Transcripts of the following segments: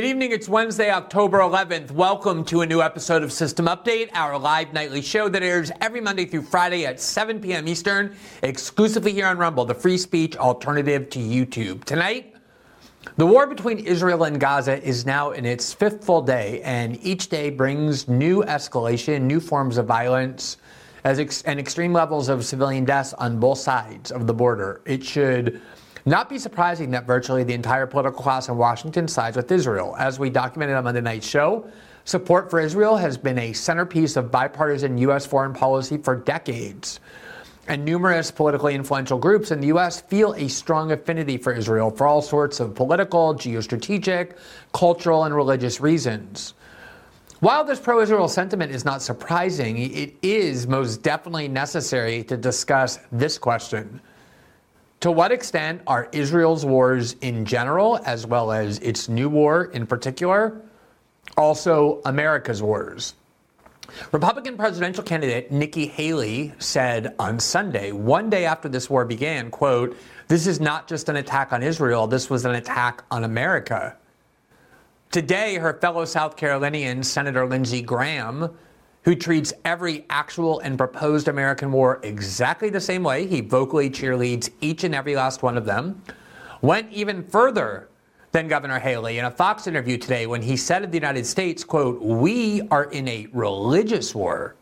Good evening. It's Wednesday, October 11th. Welcome to a new episode of System Update, our live nightly show that airs every Monday through Friday at 7 p.m. Eastern, exclusively here on Rumble, the free speech alternative to YouTube. Tonight, the war between Israel and Gaza is now in its fifth full day, and each day brings new escalation, new forms of violence, as ex- and extreme levels of civilian deaths on both sides of the border. It should not be surprising that virtually the entire political class in Washington sides with Israel. As we documented on Monday night's show, support for Israel has been a centerpiece of bipartisan U.S. foreign policy for decades. And numerous politically influential groups in the U.S. feel a strong affinity for Israel for all sorts of political, geostrategic, cultural, and religious reasons. While this pro Israel sentiment is not surprising, it is most definitely necessary to discuss this question to what extent are Israel's wars in general, as well as its new war in particular, also America's wars? Republican presidential candidate Nikki Haley said on Sunday, one day after this war began, quote, this is not just an attack on Israel, this was an attack on America. Today, her fellow South Carolinian Senator Lindsey Graham who treats every actual and proposed American war exactly the same way. He vocally cheerleads each and every last one of them. Went even further than Governor Haley in a Fox interview today when he said of the United States, quote, we are in a religious war.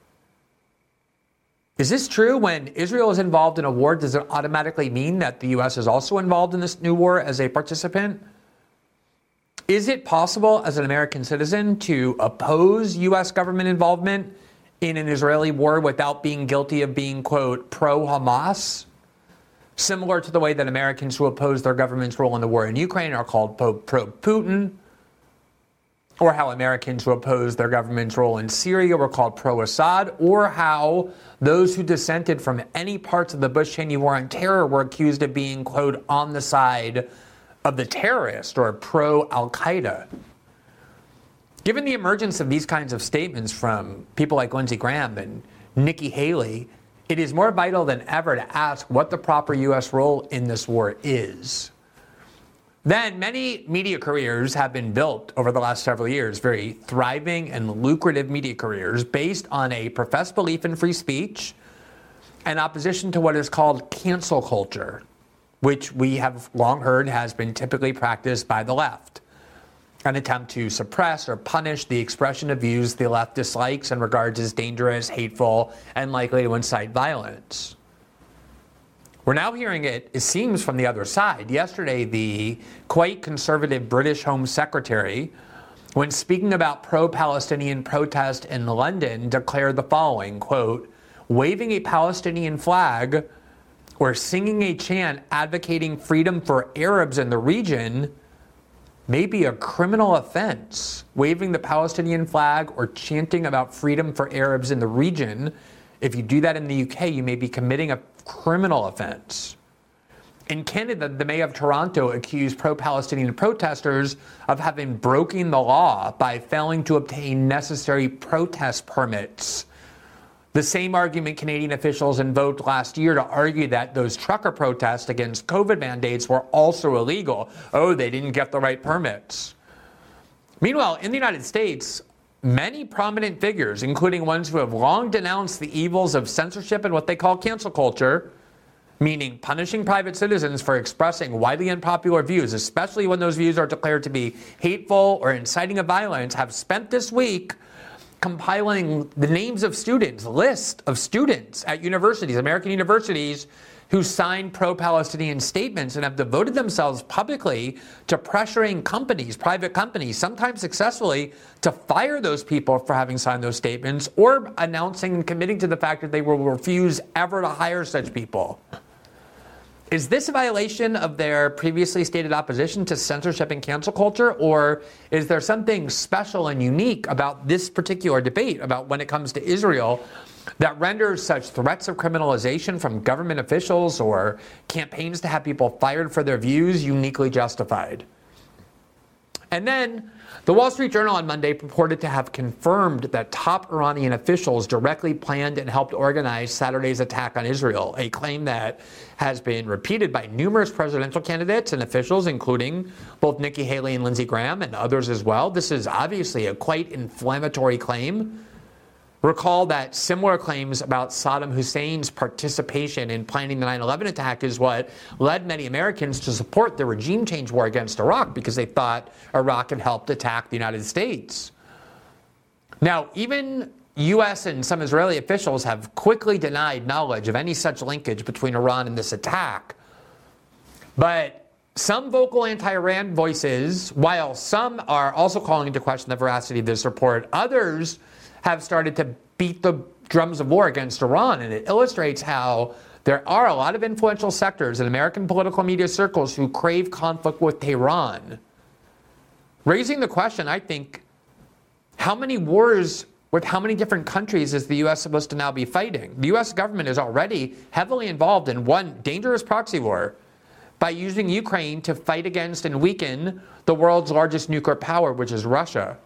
Is this true? When Israel is involved in a war, does it automatically mean that the U.S. is also involved in this new war as a participant? Is it possible as an American citizen to oppose U.S. government involvement in an Israeli war without being guilty of being, quote, pro Hamas? Similar to the way that Americans who oppose their government's role in the war in Ukraine are called pro Putin, or how Americans who oppose their government's role in Syria were called pro Assad, or how those who dissented from any parts of the Bush Cheney war on terror were accused of being, quote, on the side of the terrorist or pro Al Qaeda. Given the emergence of these kinds of statements from people like Lindsey Graham and Nikki Haley, it is more vital than ever to ask what the proper U.S. role in this war is. Then, many media careers have been built over the last several years, very thriving and lucrative media careers based on a professed belief in free speech and opposition to what is called cancel culture which we have long heard has been typically practiced by the left. An attempt to suppress or punish the expression of views the left dislikes and regards as dangerous, hateful, and likely to incite violence. We're now hearing it, it seems, from the other side. Yesterday, the quite conservative British Home Secretary, when speaking about pro Palestinian protest in London, declared the following quote, waving a Palestinian flag or singing a chant advocating freedom for Arabs in the region may be a criminal offense. Waving the Palestinian flag or chanting about freedom for Arabs in the region, if you do that in the UK, you may be committing a criminal offense. In Canada, the mayor of Toronto accused pro Palestinian protesters of having broken the law by failing to obtain necessary protest permits the same argument Canadian officials invoked last year to argue that those trucker protests against COVID mandates were also illegal. Oh, they didn't get the right permits. Meanwhile, in the United States, many prominent figures, including ones who have long denounced the evils of censorship and what they call cancel culture, meaning punishing private citizens for expressing widely unpopular views, especially when those views are declared to be hateful or inciting of violence, have spent this week compiling the names of students, list of students at universities, American universities, who signed pro Palestinian statements and have devoted themselves publicly to pressuring companies, private companies, sometimes successfully, to fire those people for having signed those statements or announcing and committing to the fact that they will refuse ever to hire such people. Is this a violation of their previously stated opposition to censorship and cancel culture, or is there something special and unique about this particular debate about when it comes to Israel that renders such threats of criminalization from government officials or campaigns to have people fired for their views uniquely justified? And then the Wall Street Journal on Monday purported to have confirmed that top Iranian officials directly planned and helped organize Saturday's attack on Israel, a claim that has been repeated by numerous presidential candidates and officials, including both Nikki Haley and Lindsey Graham and others as well. This is obviously a quite inflammatory claim Recall that similar claims about Saddam Hussein's participation in planning the 9 11 attack is what led many Americans to support the regime change war against Iraq because they thought Iraq had helped attack the United States. Now, even U.S. and some Israeli officials have quickly denied knowledge of any such linkage between Iran and this attack. But some vocal anti Iran voices, while some are also calling into question the veracity of this report, others have started to beat the drums of war against Iran. And it illustrates how there are a lot of influential sectors in American political media circles who crave conflict with Tehran. Raising the question, I think, how many wars with how many different countries is the U.S. supposed to now be fighting? The U.S. government is already heavily involved in one dangerous proxy war by using Ukraine to fight against and weaken the world's largest nuclear power, which is Russia.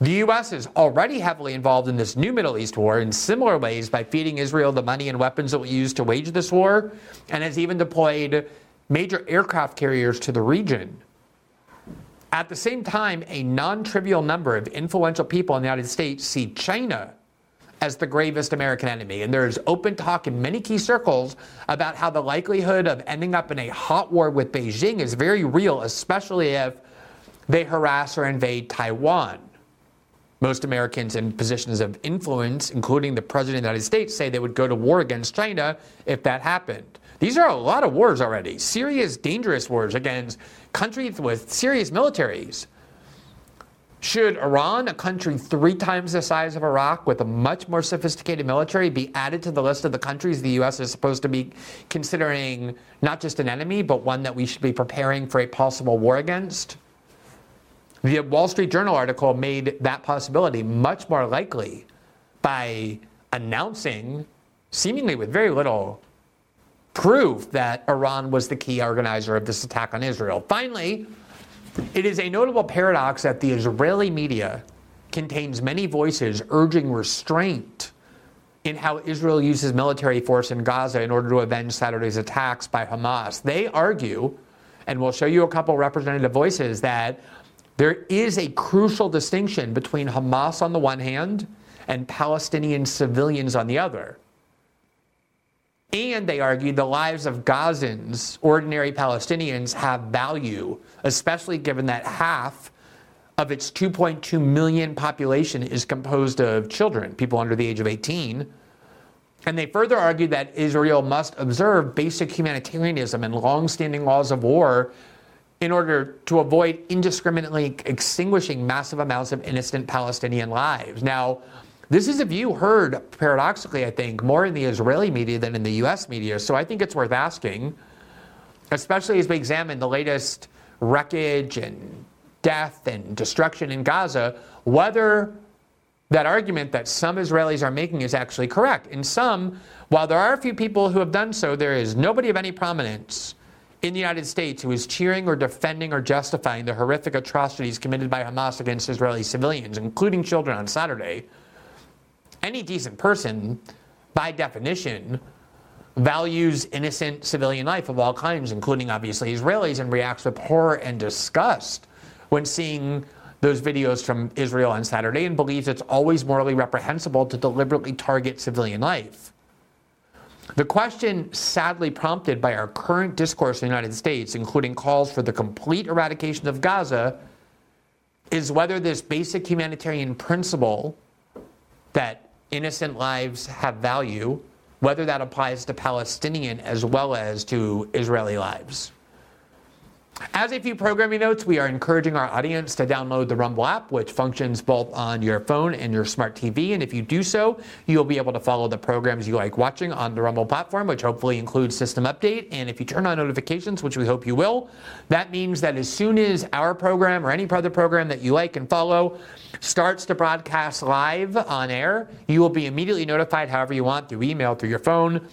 The U.S. is already heavily involved in this new Middle East war in similar ways by feeding Israel the money and weapons it will use to wage this war, and has even deployed major aircraft carriers to the region. At the same time, a non trivial number of influential people in the United States see China as the gravest American enemy. And there's open talk in many key circles about how the likelihood of ending up in a hot war with Beijing is very real, especially if they harass or invade Taiwan. Most Americans in positions of influence, including the President of the United States, say they would go to war against China if that happened. These are a lot of wars already. Serious, dangerous wars against countries with serious militaries. Should Iran, a country three times the size of Iraq with a much more sophisticated military, be added to the list of the countries the U.S. is supposed to be considering not just an enemy, but one that we should be preparing for a possible war against? The Wall Street Journal article made that possibility much more likely by announcing, seemingly with very little proof, that Iran was the key organizer of this attack on Israel. Finally, it is a notable paradox that the Israeli media contains many voices urging restraint in how Israel uses military force in Gaza in order to avenge Saturday's attacks by Hamas. They argue, and we'll show you a couple representative voices, that there is a crucial distinction between Hamas on the one hand and Palestinian civilians on the other. And they argue the lives of Gazans, ordinary Palestinians, have value, especially given that half of its 2.2 million population is composed of children, people under the age of 18. And they further argue that Israel must observe basic humanitarianism and long-standing laws of war in order to avoid indiscriminately extinguishing massive amounts of innocent Palestinian lives. Now, this is a view heard, paradoxically, I think, more in the Israeli media than in the US media. So I think it's worth asking, especially as we examine the latest wreckage and death and destruction in Gaza, whether that argument that some Israelis are making is actually correct. In some, while there are a few people who have done so, there is nobody of any prominence in the United States who is cheering or defending or justifying the horrific atrocities committed by Hamas against Israeli civilians, including children on Saturday, any decent person, by definition, values innocent civilian life of all kinds, including obviously Israelis, and reacts with horror and disgust when seeing those videos from Israel on Saturday and believes it's always morally reprehensible to deliberately target civilian life. The question, sadly prompted by our current discourse in the United States, including calls for the complete eradication of Gaza, is whether this basic humanitarian principle that innocent lives have value, whether that applies to Palestinian as well as to Israeli lives. As a few programming notes, we are encouraging our audience to download the Rumble app, which functions both on your phone and your smart TV. And if you do so, you'll be able to follow the programs you like watching on the Rumble platform, which hopefully includes System Update. And if you turn on notifications, which we hope you will, that means that as soon as our program or any other program that you like and follow starts to broadcast live on air, you will be immediately notified however you want through email, through your phone.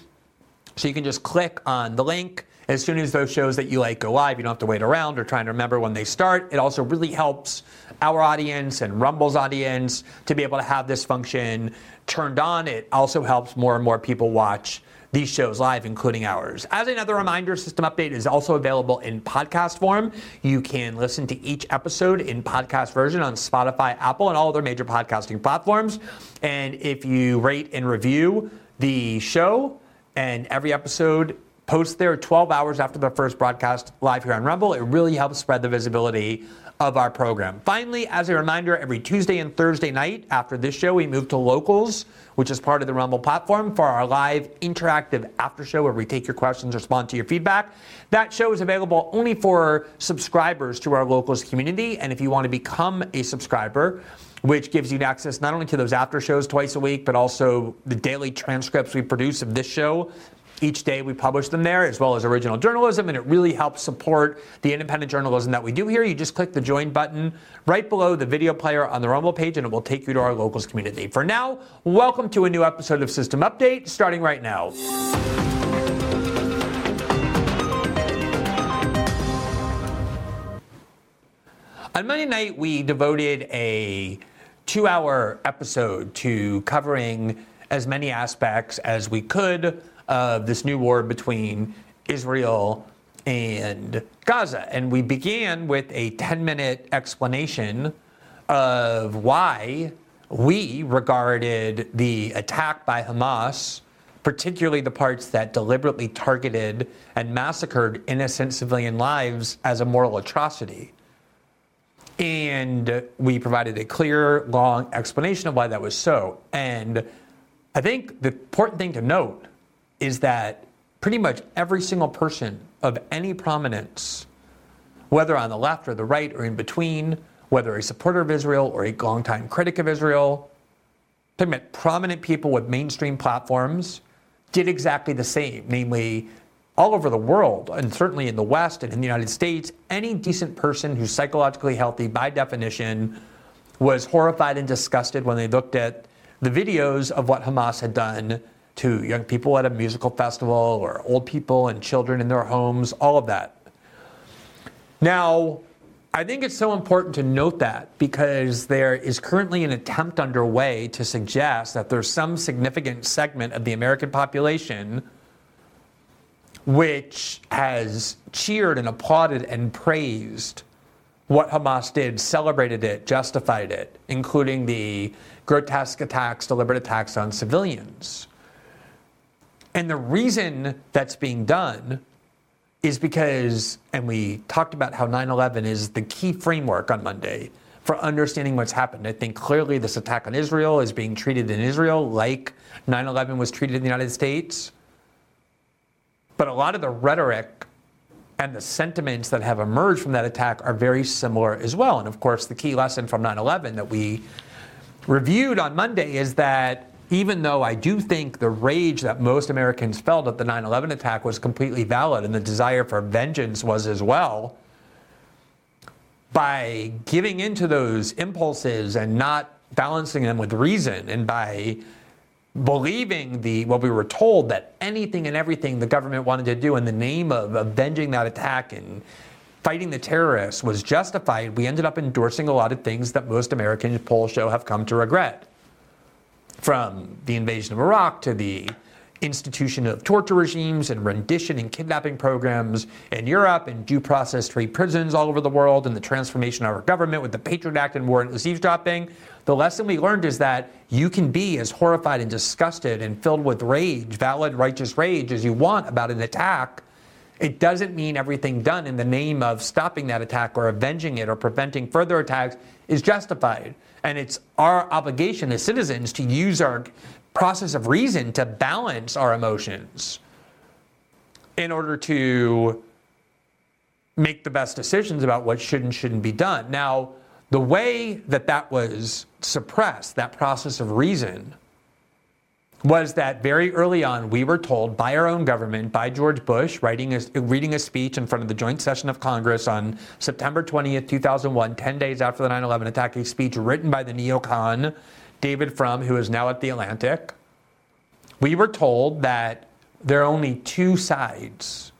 So you can just click on the link as soon as those shows that you like go live, you don't have to wait around or trying to remember when they start. It also really helps our audience and Rumble's audience to be able to have this function turned on. It also helps more and more people watch these shows live, including ours. As another reminder, System Update is also available in podcast form. You can listen to each episode in podcast version on Spotify, Apple, and all other major podcasting platforms. And if you rate and review the show and every episode, post there 12 hours after the first broadcast live here on Rumble. It really helps spread the visibility of our program. Finally, as a reminder, every Tuesday and Thursday night after this show, we move to Locals, which is part of the Rumble platform, for our live interactive after show where we take your questions, respond to your feedback. That show is available only for subscribers to our Locals community. And if you want to become a subscriber, which gives you access not only to those after shows twice a week, but also the daily transcripts we produce of this show each day we publish them there, as well as original journalism, and it really helps support the independent journalism that we do here. You just click the join button right below the video player on the Rumble page, and it will take you to our locals community. For now, welcome to a new episode of System Update, starting right now. On Monday night, we devoted a two hour episode to covering as many aspects as we could of this new war between Israel and Gaza. And we began with a 10 minute explanation of why we regarded the attack by Hamas, particularly the parts that deliberately targeted and massacred innocent civilian lives, as a moral atrocity. And we provided a clear, long explanation of why that was so. And I think the important thing to note is that pretty much every single person of any prominence, whether on the left or the right or in between, whether a supporter of Israel or a longtime critic of Israel, talking about prominent people with mainstream platforms, did exactly the same. Namely, all over the world, and certainly in the West and in the United States, any decent person who's psychologically healthy, by definition, was horrified and disgusted when they looked at the videos of what Hamas had done to young people at a musical festival or old people and children in their homes, all of that. Now, I think it's so important to note that because there is currently an attempt underway to suggest that there's some significant segment of the American population which has cheered and applauded and praised what Hamas did, celebrated it, justified it, including the grotesque attacks, deliberate attacks on civilians. And the reason that's being done is because, and we talked about how 9 11 is the key framework on Monday for understanding what's happened. I think clearly this attack on Israel is being treated in Israel like 9 11 was treated in the United States. But a lot of the rhetoric and the sentiments that have emerged from that attack are very similar as well. And of course, the key lesson from 9 11 that we reviewed on Monday is that even though I do think the rage that most Americans felt at the 9 11 attack was completely valid and the desire for vengeance was as well, by giving into those impulses and not balancing them with reason and by believing the what we were told that anything and everything the government wanted to do in the name of avenging that attack and fighting the terrorists was justified, we ended up endorsing a lot of things that most American polls show have come to regret from the invasion of Iraq to the institution of torture regimes and rendition and kidnapping programs in Europe and due process free prisons all over the world and the transformation of our government with the Patriot Act and warrantless eavesdropping. The lesson we learned is that you can be as horrified and disgusted and filled with rage, valid, righteous rage, as you want about an attack. It doesn't mean everything done in the name of stopping that attack or avenging it or preventing further attacks is justified. And it's our obligation as citizens to use our process of reason to balance our emotions in order to make the best decisions about what should and shouldn't be done. Now, the way that that was suppressed, that process of reason, was that very early on we were told by our own government, by George Bush, writing a, reading a speech in front of the joint session of Congress on September 20th, 2001, 10 days after the 9 11 attack, a speech written by the neocon David Frum, who is now at The Atlantic. We were told that there are only two sides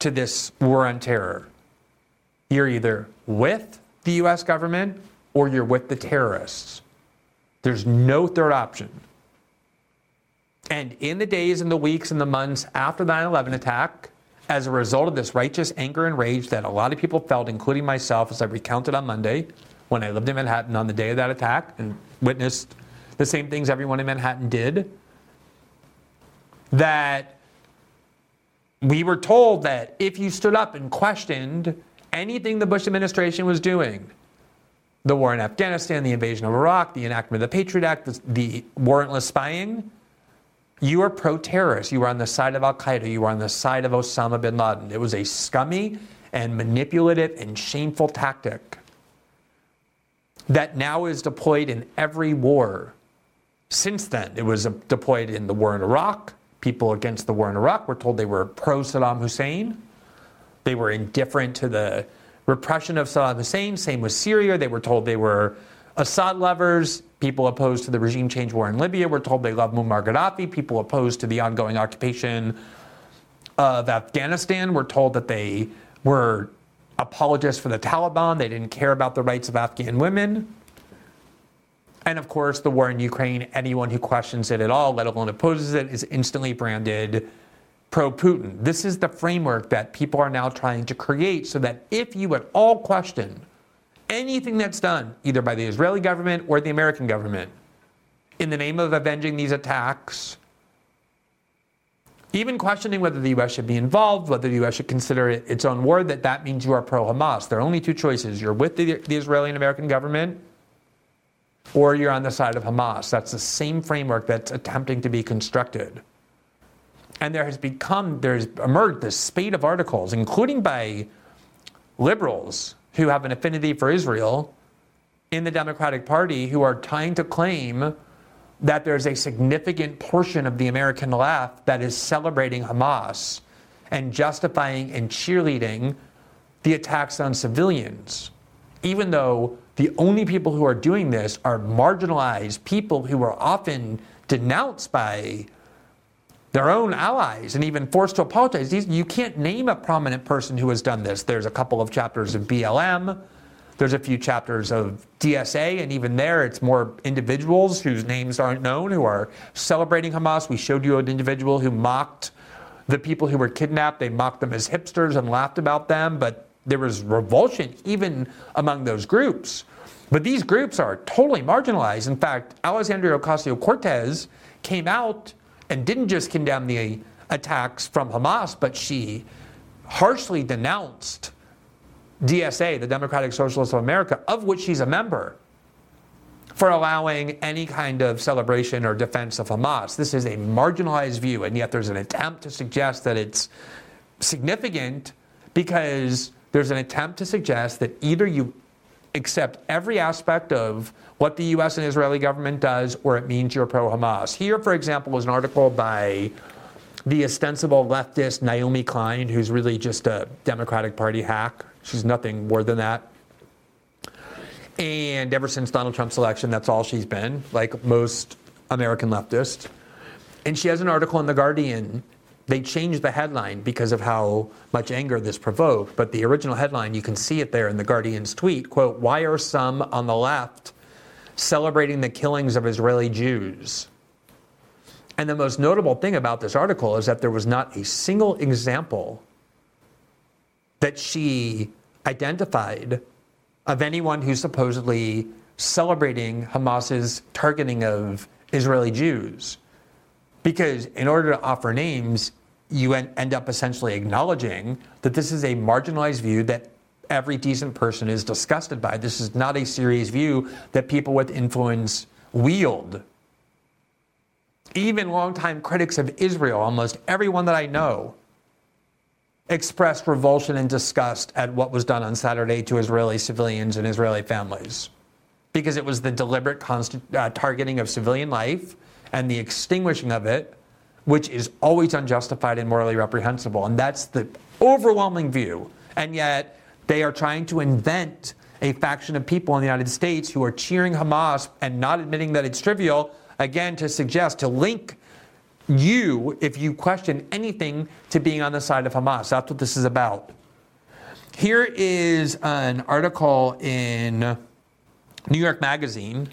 to this war on terror. You're either with the US government or you're with the terrorists. There's no third option. And in the days and the weeks and the months after the 9 11 attack, as a result of this righteous anger and rage that a lot of people felt, including myself, as I recounted on Monday when I lived in Manhattan on the day of that attack and witnessed the same things everyone in Manhattan did, that we were told that if you stood up and questioned anything the Bush administration was doing, the war in Afghanistan, the invasion of Iraq, the enactment of the Patriot Act, the, the warrantless spying, you are pro terrorist. You are on the side of Al Qaeda. You are on the side of Osama bin Laden. It was a scummy and manipulative and shameful tactic that now is deployed in every war. Since then, it was deployed in the war in Iraq. People against the war in Iraq were told they were pro Saddam Hussein. They were indifferent to the repression of Saddam Hussein. Same with Syria. They were told they were Assad lovers. People opposed to the regime change war in Libya were told they love Muammar Gaddafi. People opposed to the ongoing occupation of Afghanistan were told that they were apologists for the Taliban. They didn't care about the rights of Afghan women. And of course, the war in Ukraine, anyone who questions it at all, let alone opposes it, is instantly branded pro Putin. This is the framework that people are now trying to create so that if you at all question anything that's done, either by the Israeli government or the American government, in the name of avenging these attacks, even questioning whether the U.S. should be involved, whether the U.S. should consider it its own war, that that means you are pro Hamas. There are only two choices. You're with the, the Israeli and American government, or you're on the side of Hamas. That's the same framework that's attempting to be constructed. And there has become, there's emerged this spate of articles, including by liberals who have an affinity for Israel in the Democratic Party, who are trying to claim that there's a significant portion of the American left that is celebrating Hamas and justifying and cheerleading the attacks on civilians, even though the only people who are doing this are marginalized people who are often denounced by their own allies and even forced to apologize. These, you can't name a prominent person who has done this. There's a couple of chapters of BLM. There's a few chapters of DSA, and even there, it's more individuals whose names aren't known who are celebrating Hamas. We showed you an individual who mocked the people who were kidnapped. They mocked them as hipsters and laughed about them, but there was revulsion even among those groups. But these groups are totally marginalized. In fact, Alexandria Ocasio Cortez came out and didn't just condemn the attacks from Hamas, but she harshly denounced DSA, the Democratic Socialists of America, of which she's a member, for allowing any kind of celebration or defense of Hamas. This is a marginalized view, and yet there's an attempt to suggest that it's significant because there's an attempt to suggest that either you accept every aspect of what the U.S. and Israeli government does, or it means you're pro Hamas. Here, for example, is an article by the ostensible leftist Naomi Klein, who's really just a Democratic Party hack. She's nothing more than that. And ever since Donald Trump's election, that's all she's been, like most American leftists. And she has an article in The Guardian they changed the headline because of how much anger this provoked, but the original headline, you can see it there in the Guardian's tweet, quote, why are some on the left celebrating the killings of Israeli Jews? And the most notable thing about this article is that there was not a single example that she identified of anyone who's supposedly celebrating Hamas's targeting of Israeli Jews. Because in order to offer names, you end up essentially acknowledging that this is a marginalized view that every decent person is disgusted by. This is not a serious view that people with influence wield. Even longtime critics of Israel, almost everyone that I know, expressed revulsion and disgust at what was done on Saturday to Israeli civilians and Israeli families because it was the deliberate const- uh, targeting of civilian life and the extinguishing of it which is always unjustified and morally reprehensible. And that's the overwhelming view. And yet, they are trying to invent a faction of people in the United States who are cheering Hamas and not admitting that it's trivial, again, to suggest, to link you if you question anything to being on the side of Hamas. That's what this is about. Here is an article in New York Magazine,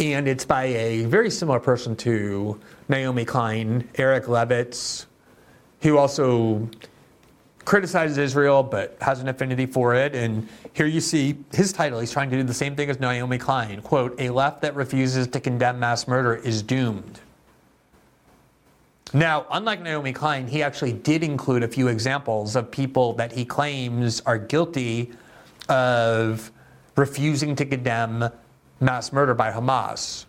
and it's by a very similar person to Naomi Klein, Eric Levitz, who also criticizes Israel but has an affinity for it. And here you see his title. He's trying to do the same thing as Naomi Klein. Quote, a left that refuses to condemn mass murder is doomed. Now, unlike Naomi Klein, he actually did include a few examples of people that he claims are guilty of refusing to condemn mass murder by Hamas.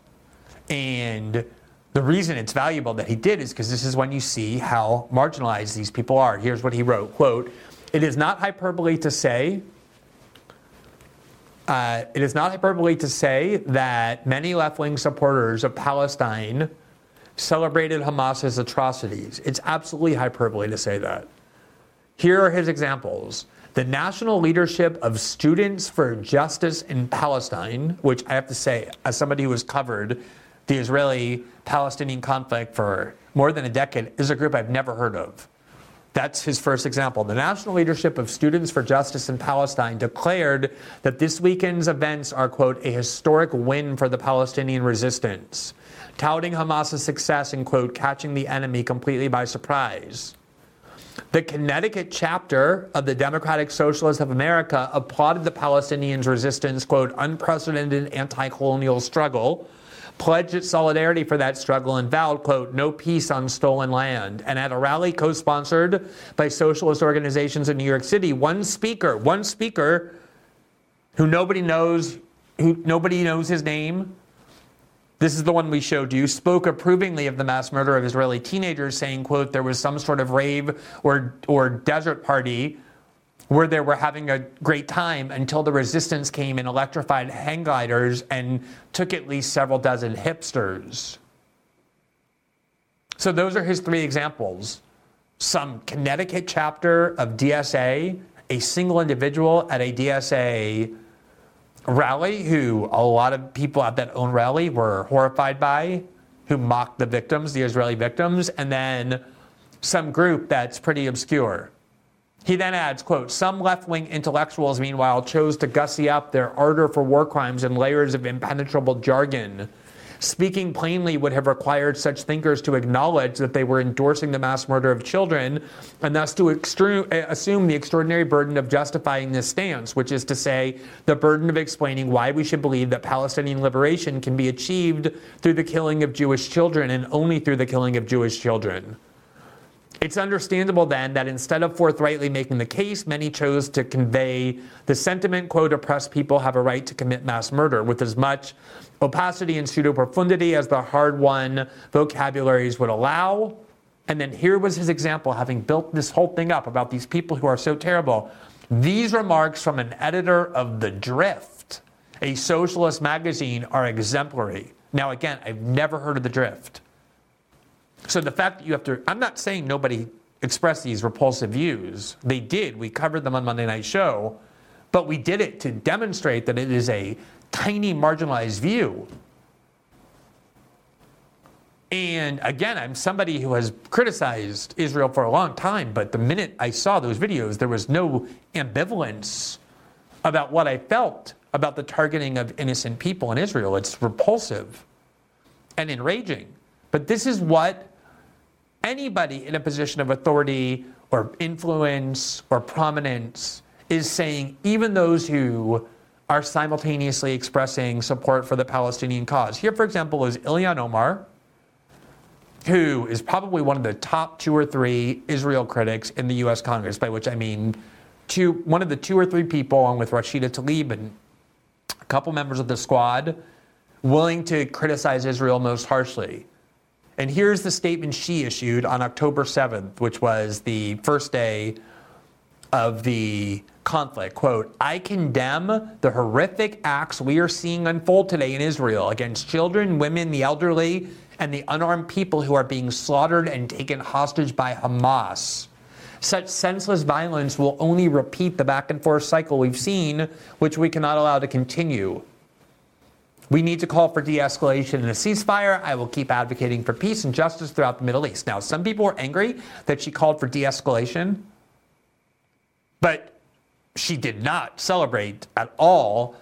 And the reason it's valuable that he did is because this is when you see how marginalized these people are. Here's what he wrote quote, It is not hyperbole to say uh, it is not hyperbole to say that many left wing supporters of Palestine celebrated Hamas's atrocities. It's absolutely hyperbole to say that. Here are his examples. The national leadership of Students for Justice in Palestine, which I have to say, as somebody who has covered the Israeli Palestinian conflict for more than a decade, is a group I've never heard of. That's his first example. The national leadership of Students for Justice in Palestine declared that this weekend's events are, quote, a historic win for the Palestinian resistance touting Hamas's success in, quote, catching the enemy completely by surprise. The Connecticut chapter of the Democratic Socialists of America applauded the Palestinians' resistance, quote, unprecedented anti colonial struggle, pledged its solidarity for that struggle, and vowed, quote, no peace on stolen land. And at a rally co sponsored by socialist organizations in New York City, one speaker, one speaker who nobody knows, who nobody knows his name, this is the one we showed you, spoke approvingly of the mass murder of Israeli teenagers, saying, quote, there was some sort of rave or, or desert party where they were having a great time until the resistance came and electrified hang gliders and took at least several dozen hipsters. So those are his three examples. Some Connecticut chapter of DSA, a single individual at a DSA rally who a lot of people at that own rally were horrified by, who mocked the victims, the Israeli victims, and then some group that's pretty obscure. He then adds, quote, some left-wing intellectuals, meanwhile, chose to gussy up their ardor for war crimes in layers of impenetrable jargon Speaking plainly would have required such thinkers to acknowledge that they were endorsing the mass murder of children and thus to extru- uh, assume the extraordinary burden of justifying this stance, which is to say, the burden of explaining why we should believe that Palestinian liberation can be achieved through the killing of Jewish children and only through the killing of Jewish children. It's understandable then that instead of forthrightly making the case, many chose to convey the sentiment, quote, oppressed people have a right to commit mass murder with as much opacity and pseudo profundity as the hard won vocabularies would allow. And then here was his example, having built this whole thing up about these people who are so terrible. These remarks from an editor of The Drift, a socialist magazine, are exemplary. Now, again, I've never heard of The Drift. So the fact that you have to, I'm not saying nobody expressed these repulsive views. They did. We covered them on Monday Night Show. But we did it to demonstrate that it is a tiny marginalized view. And again, I'm somebody who has criticized Israel for a long time, but the minute I saw those videos, there was no ambivalence about what I felt about the targeting of innocent people in Israel. It's repulsive and enraging. But this is what anybody in a position of authority or influence or prominence is saying, even those who are simultaneously expressing support for the Palestinian cause. Here, for example, is Ilhan Omar, who is probably one of the top two or three Israel critics in the US Congress, by which I mean two, one of the two or three people, along with Rashida Tlaib and a couple members of the squad, willing to criticize Israel most harshly. And here's the statement she issued on October 7th, which was the first day of the conflict. Quote, I condemn the horrific acts we are seeing unfold today in Israel against children, women, the elderly, and the unarmed people who are being slaughtered and taken hostage by Hamas. Such senseless violence will only repeat the back and forth cycle we've seen, which we cannot allow to continue. We need to call for de escalation and a ceasefire. I will keep advocating for peace and justice throughout the Middle East. Now, some people were angry that she called for de escalation, but she did not celebrate at all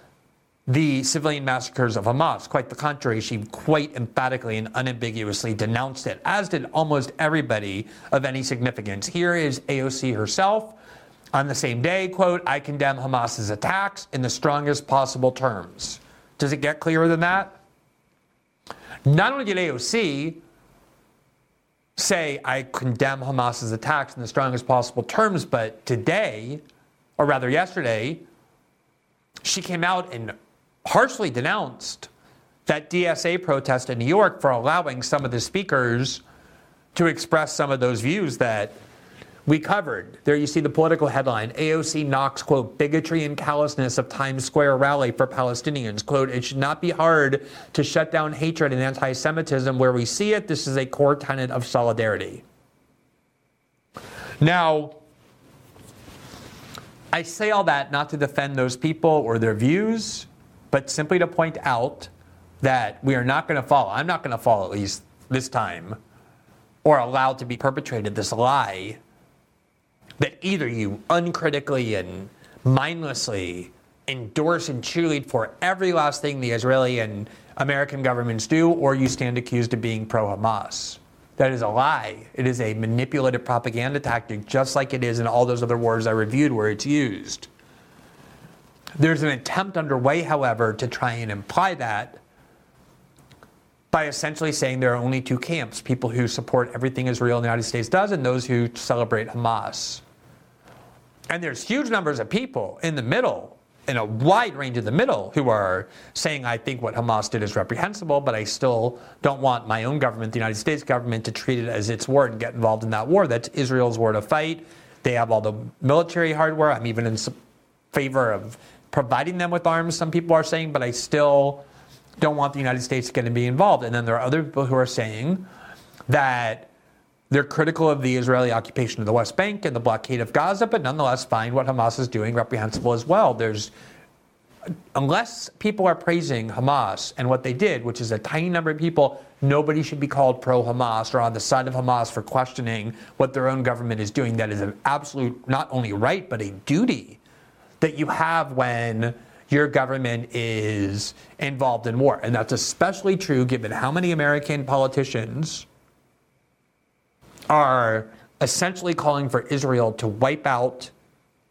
the civilian massacres of Hamas. Quite the contrary, she quite emphatically and unambiguously denounced it, as did almost everybody of any significance. Here is AOC herself on the same day, quote, I condemn Hamas's attacks in the strongest possible terms. Does it get clearer than that? Not only did AOC say, I condemn Hamas's attacks in the strongest possible terms, but today, or rather yesterday, she came out and harshly denounced that DSA protest in New York for allowing some of the speakers to express some of those views that we covered. There you see the Politico headline AOC knocks, quote, bigotry and callousness of Times Square rally for Palestinians. Quote, it should not be hard to shut down hatred and anti Semitism where we see it. This is a core tenet of solidarity. Now, I say all that not to defend those people or their views, but simply to point out that we are not going to fall. I'm not going to fall, at least this time, or allowed to be perpetrated this lie that either you uncritically and mindlessly endorse and cheerlead for every last thing the Israeli and American governments do, or you stand accused of being pro Hamas. That is a lie. It is a manipulative propaganda tactic, just like it is in all those other wars I reviewed where it's used. There's an attempt underway, however, to try and imply that by essentially saying there are only two camps people who support everything Israel and the United States does, and those who celebrate Hamas. And there's huge numbers of people in the middle, in a wide range of the middle, who are saying, I think what Hamas did is reprehensible, but I still don't want my own government, the United States government, to treat it as its war and get involved in that war. That's Israel's war to fight. They have all the military hardware. I'm even in favor of providing them with arms, some people are saying, but I still don't want the United States to get to be involved. And then there are other people who are saying that they're critical of the Israeli occupation of the West Bank and the blockade of Gaza, but nonetheless find what Hamas is doing reprehensible as well. There's unless people are praising Hamas and what they did, which is a tiny number of people, nobody should be called pro Hamas or on the side of Hamas for questioning what their own government is doing. That is an absolute, not only right, but a duty that you have when your government is involved in war. And that's especially true given how many American politicians are essentially calling for Israel to wipe out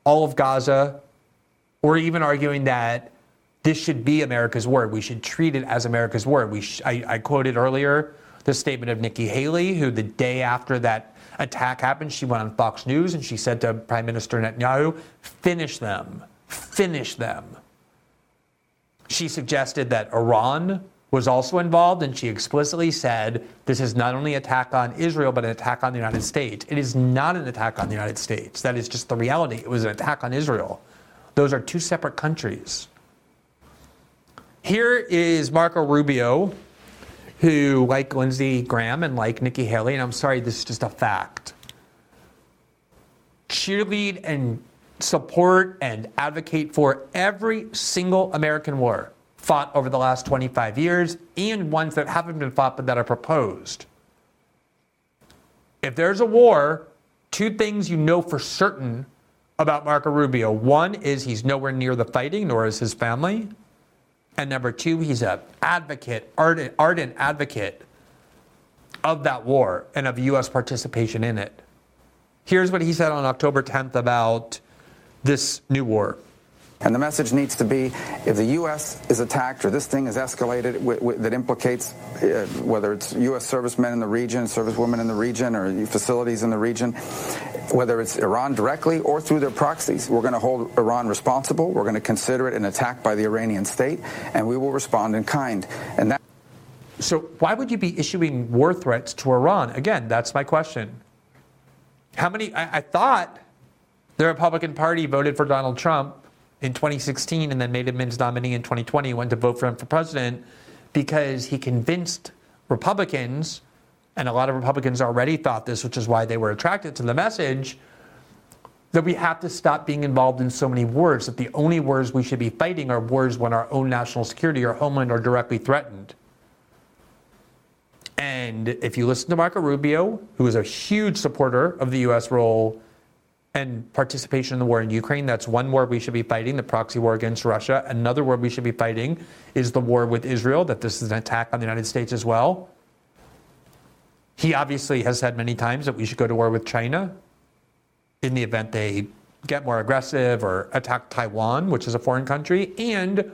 all of Gaza, or even arguing that this should be America's war. We should treat it as America's war. We sh- I, I quoted earlier the statement of Nikki Haley, who the day after that attack happened, she went on Fox News and she said to Prime Minister Netanyahu, finish them, finish them. She suggested that Iran was also involved, and she explicitly said this is not only an attack on Israel, but an attack on the United States. It is not an attack on the United States. That is just the reality. It was an attack on Israel. Those are two separate countries. Here is Marco Rubio, who, like Lindsey Graham and like Nikki Haley, and I'm sorry, this is just a fact, cheerlead and support and advocate for every single American war fought over the last 25 years and ones that haven't been fought but that are proposed. If there's a war, two things you know for certain about Marco Rubio. One is he's nowhere near the fighting, nor is his family. And number two, he's an advocate, ardent, ardent advocate of that war and of U.S. participation in it. Here's what he said on October 10th about this new war. And the message needs to be if the U.S. is attacked or this thing is escalated w- w- that implicates uh, whether it's U.S. servicemen in the region, servicewomen in the region, or facilities in the region, whether it's Iran directly or through their proxies, we're going to hold Iran responsible. We're going to consider it an attack by the Iranian state, and we will respond in kind. And that. So, why would you be issuing war threats to Iran? Again, that's my question. How many? I, I thought the Republican Party voted for Donald Trump in 2016 and then made him his nominee in 2020, went to vote for him for president because he convinced Republicans, and a lot of Republicans already thought this, which is why they were attracted to the message, that we have to stop being involved in so many wars, that the only wars we should be fighting are wars when our own national security or homeland are directly threatened. And if you listen to Marco Rubio, who is a huge supporter of the U.S. role and participation in the war in Ukraine, that's one war we should be fighting, the proxy war against Russia. Another war we should be fighting is the war with Israel, that this is an attack on the United States as well. He obviously has said many times that we should go to war with China in the event they get more aggressive or attack Taiwan, which is a foreign country. And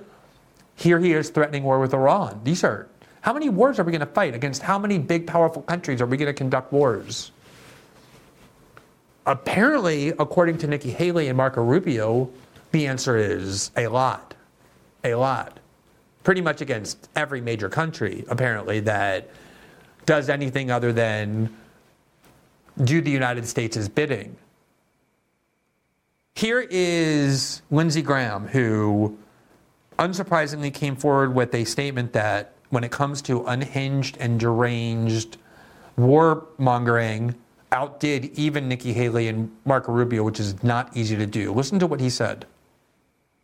here he is threatening war with Iran. These are how many wars are we going to fight? Against how many big, powerful countries are we going to conduct wars? Apparently, according to Nikki Haley and Marco Rubio, the answer is a lot. A lot. Pretty much against every major country, apparently, that does anything other than do the United States' bidding. Here is Lindsey Graham, who unsurprisingly came forward with a statement that when it comes to unhinged and deranged warmongering outdid even Nikki Haley and Marco Rubio, which is not easy to do. Listen to what he said.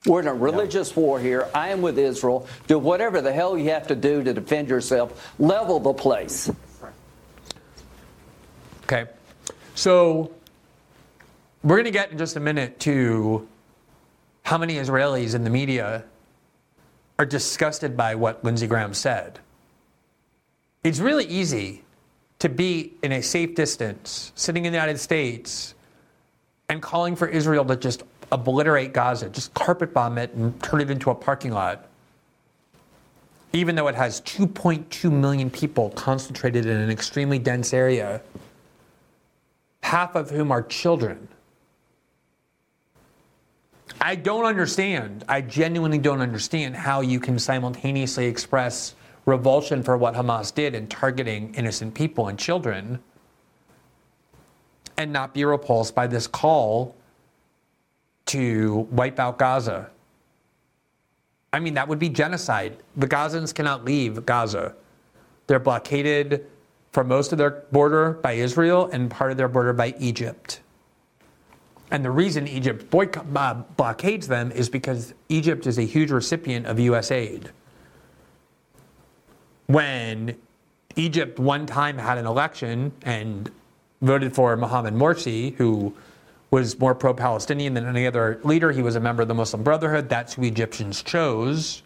We're in a religious war here. I am with Israel. Do whatever the hell you have to do to defend yourself. Level the place. Okay. So we're going to get in just a minute to how many Israelis in the media are disgusted by what Lindsey Graham said. It's really easy to be in a safe distance, sitting in the United States, and calling for Israel to just obliterate Gaza, just carpet bomb it and turn it into a parking lot. Even though it has 2.2 million people concentrated in an extremely dense area, half of whom are children. I don't understand. I genuinely don't understand how you can simultaneously express revulsion for what Hamas did in targeting innocent people and children and not be repulsed by this call to wipe out Gaza. I mean, that would be genocide. The Gazans cannot leave Gaza. They're blockaded for most of their border by Israel and part of their border by Egypt. And the reason Egypt boycott, uh, blockades them is because Egypt is a huge recipient of U.S. aid. When Egypt one time had an election and voted for Mohamed Morsi, who was more pro Palestinian than any other leader, he was a member of the Muslim Brotherhood. That's who Egyptians chose.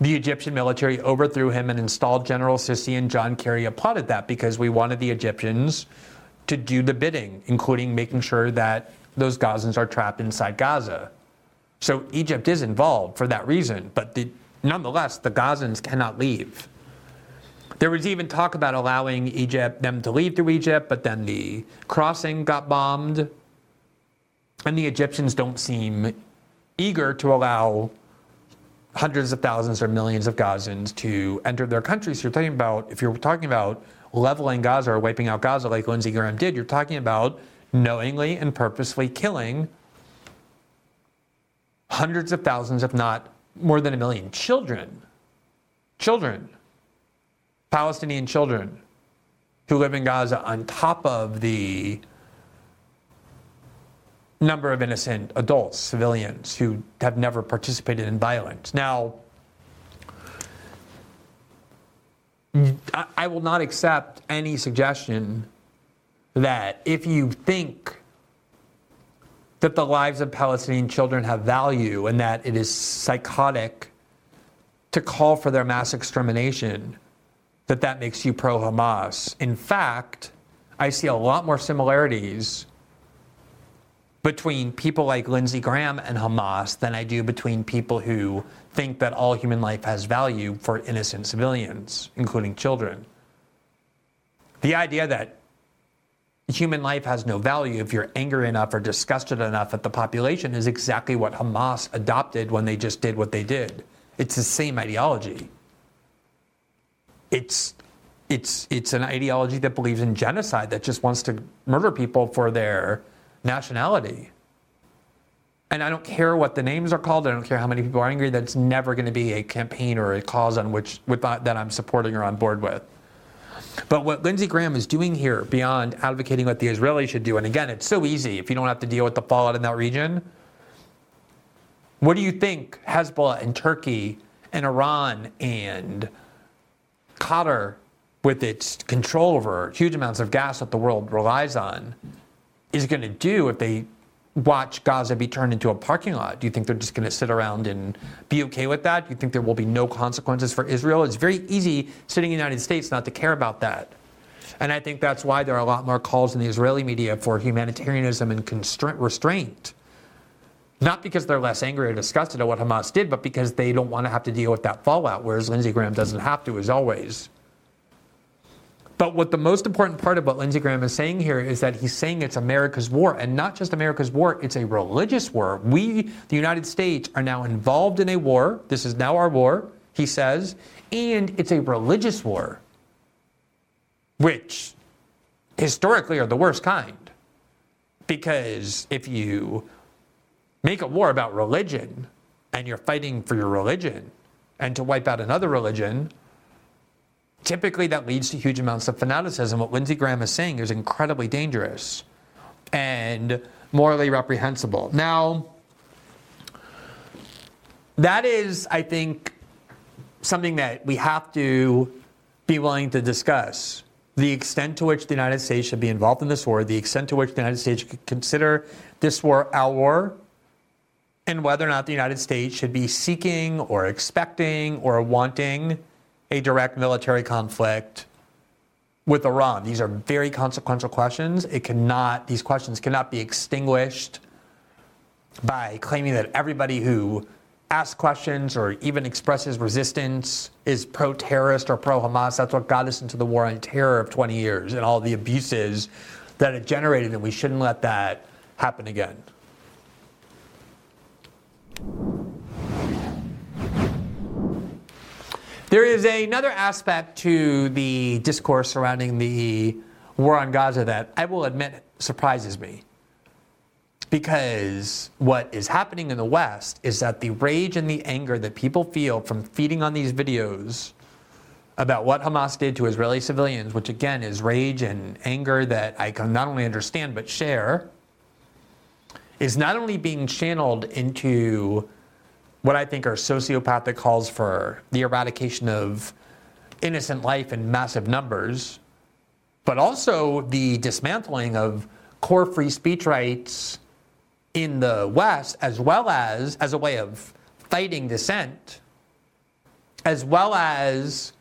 The Egyptian military overthrew him and installed General Sisi, and John Kerry applauded that because we wanted the Egyptians to do the bidding, including making sure that those Gazans are trapped inside Gaza. So Egypt is involved for that reason, but the, nonetheless, the Gazans cannot leave. There was even talk about allowing Egypt them to leave through Egypt, but then the crossing got bombed, and the Egyptians don't seem eager to allow hundreds of thousands or millions of Gazans to enter their country. So you're talking about if you're talking about leveling Gaza or wiping out Gaza like Lindsey Graham did, you're talking about knowingly and purposely killing hundreds of thousands, if not more than a million children. Children. Palestinian children who live in Gaza on top of the number of innocent adults, civilians who have never participated in violence. Now, I will not accept any suggestion that if you think that the lives of Palestinian children have value and that it is psychotic to call for their mass extermination, that that makes you pro Hamas. In fact, I see a lot more similarities between people like Lindsey Graham and Hamas than I do between people who think that all human life has value for innocent civilians, including children. The idea that human life has no value if you're angry enough or disgusted enough at the population is exactly what Hamas adopted when they just did what they did. It's the same ideology. It's it's it's an ideology that believes in genocide that just wants to murder people for their nationality. And I don't care what the names are called. I don't care how many people are angry. That's never going to be a campaign or a cause on which with that, that I'm supporting or on board with. But what Lindsey Graham is doing here, beyond advocating what the Israelis should do, and again, it's so easy if you don't have to deal with the fallout in that region. What do you think Hezbollah and Turkey and Iran and Qatar, with its control over huge amounts of gas that the world relies on, is going to do if they watch Gaza be turned into a parking lot? Do you think they're just going to sit around and be okay with that? Do you think there will be no consequences for Israel? It's very easy sitting in the United States not to care about that. And I think that's why there are a lot more calls in the Israeli media for humanitarianism and constraint, restraint. Not because they're less angry or disgusted at what Hamas did, but because they don't want to have to deal with that fallout, whereas Lindsey Graham doesn't have to, as always. But what the most important part of what Lindsey Graham is saying here is that he's saying it's America's war, and not just America's war, it's a religious war. We, the United States, are now involved in a war. This is now our war, he says, and it's a religious war, which historically are the worst kind. Because if you make a war about religion and you're fighting for your religion and to wipe out another religion, typically that leads to huge amounts of fanaticism. What Lindsey Graham is saying is incredibly dangerous and morally reprehensible. Now, that is, I think, something that we have to be willing to discuss. The extent to which the United States should be involved in this war, the extent to which the United States could consider this war our war, and whether or not the United States should be seeking or expecting or wanting a direct military conflict with Iran? These are very consequential questions. It cannot, these questions cannot be extinguished by claiming that everybody who asks questions or even expresses resistance is pro terrorist or pro Hamas. That's what got us into the war on terror of 20 years and all the abuses that it generated, and we shouldn't let that happen again. There is another aspect to the discourse surrounding the war on Gaza that I will admit surprises me. Because what is happening in the West is that the rage and the anger that people feel from feeding on these videos about what Hamas did to Israeli civilians, which again is rage and anger that I can not only understand but share, is not only being channeled into what I think are sociopathic calls for the eradication of innocent life in massive numbers, but also the dismantling of core free speech rights in the West, as well as as a way of fighting dissent, as well as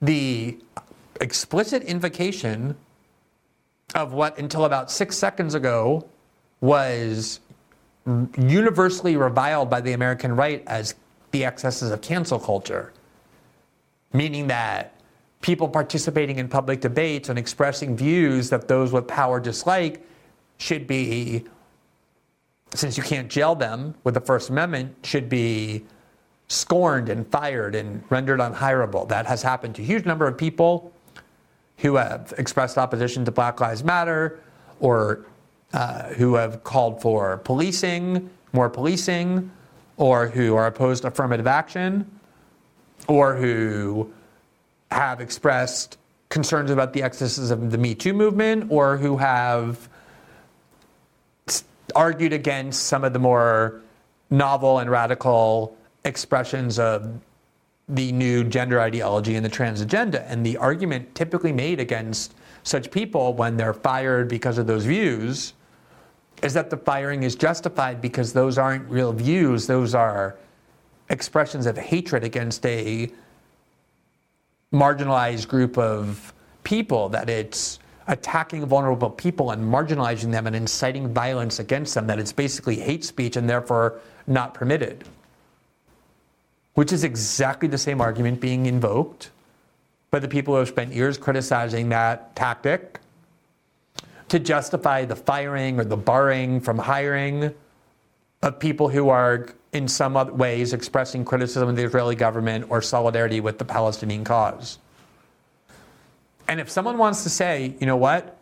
the explicit invocation of what until about six seconds ago was universally reviled by the American right as the excesses of cancel culture, meaning that people participating in public debates and expressing views that those with power dislike should be, since you can't jail them with the First Amendment, should be scorned and fired and rendered unhirable. That has happened to a huge number of people who have expressed opposition to Black Lives Matter or uh, who have called for policing, more policing, or who are opposed to affirmative action, or who have expressed concerns about the excesses of the Me Too movement, or who have argued against some of the more novel and radical expressions of the new gender ideology and the trans agenda. And the argument typically made against such people when they're fired because of those views is that the firing is justified because those aren't real views, those are expressions of hatred against a marginalized group of people, that it's attacking vulnerable people and marginalizing them and inciting violence against them, that it's basically hate speech and therefore not permitted. Which is exactly the same argument being invoked by the people who have spent years criticizing that tactic to justify the firing or the barring from hiring of people who are in some other ways expressing criticism of the Israeli government or solidarity with the Palestinian cause. And if someone wants to say, you know what,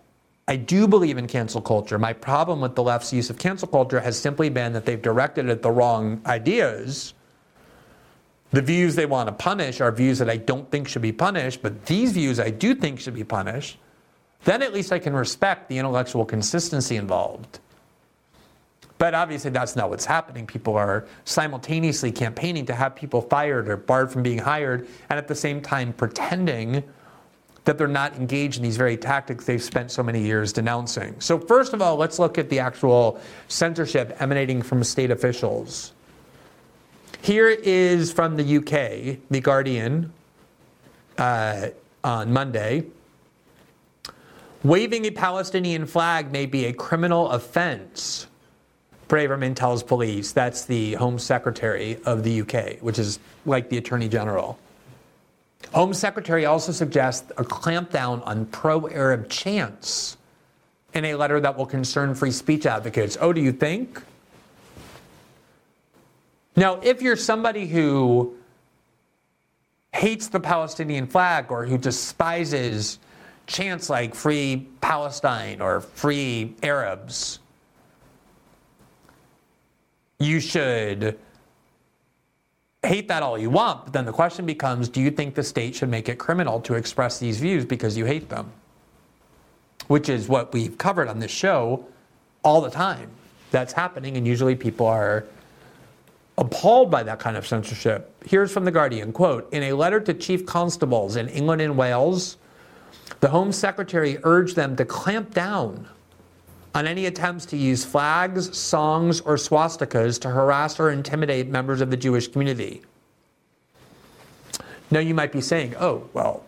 I do believe in cancel culture. My problem with the left's use of cancel culture has simply been that they've directed it at the wrong ideas. the views they want to punish are views that I don't think should be punished, but these views I do think should be punished, then at least I can respect the intellectual consistency involved. But obviously, that's not what's happening. People are simultaneously campaigning to have people fired or barred from being hired, and at the same time pretending that they're not engaged in these very tactics they've spent so many years denouncing. So, first of all, let's look at the actual censorship emanating from state officials. Here is from the UK, The Guardian, uh, on Monday. Waving a Palestinian flag may be a criminal offense Braverman tells police. That's the Home Secretary of the UK, which is like the Attorney General. Home Secretary also suggests a clampdown on pro Arab chants in a letter that will concern free speech advocates. Oh, do you think? Now, if you're somebody who hates the Palestinian flag or who despises chants like free Palestine or free Arabs, you should hate that all you want, but then the question becomes do you think the state should make it criminal to express these views because you hate them? Which is what we've covered on this show all the time. That's happening, and usually people are appalled by that kind of censorship. Here's from The Guardian quote In a letter to chief constables in England and Wales, the Home Secretary urged them to clamp down on any attempts to use flags, songs, or swastikas to harass or intimidate members of the Jewish community. Now, you might be saying, oh, well,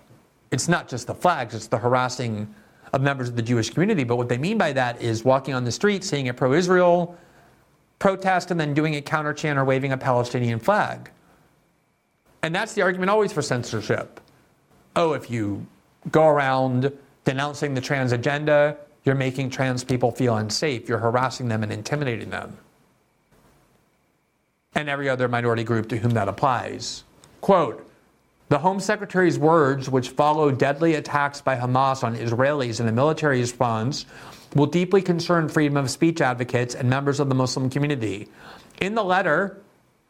it's not just the flags, it's the harassing of members of the Jewish community. But what they mean by that is walking on the street, seeing a pro Israel protest, and then doing a counter chant or waving a Palestinian flag. And that's the argument always for censorship. Oh, if you go around denouncing the trans agenda, you're making trans people feel unsafe. You're harassing them and intimidating them. And every other minority group to whom that applies. Quote The Home Secretary's words, which follow deadly attacks by Hamas on Israelis and the military response, will deeply concern freedom of speech advocates and members of the Muslim community. In the letter,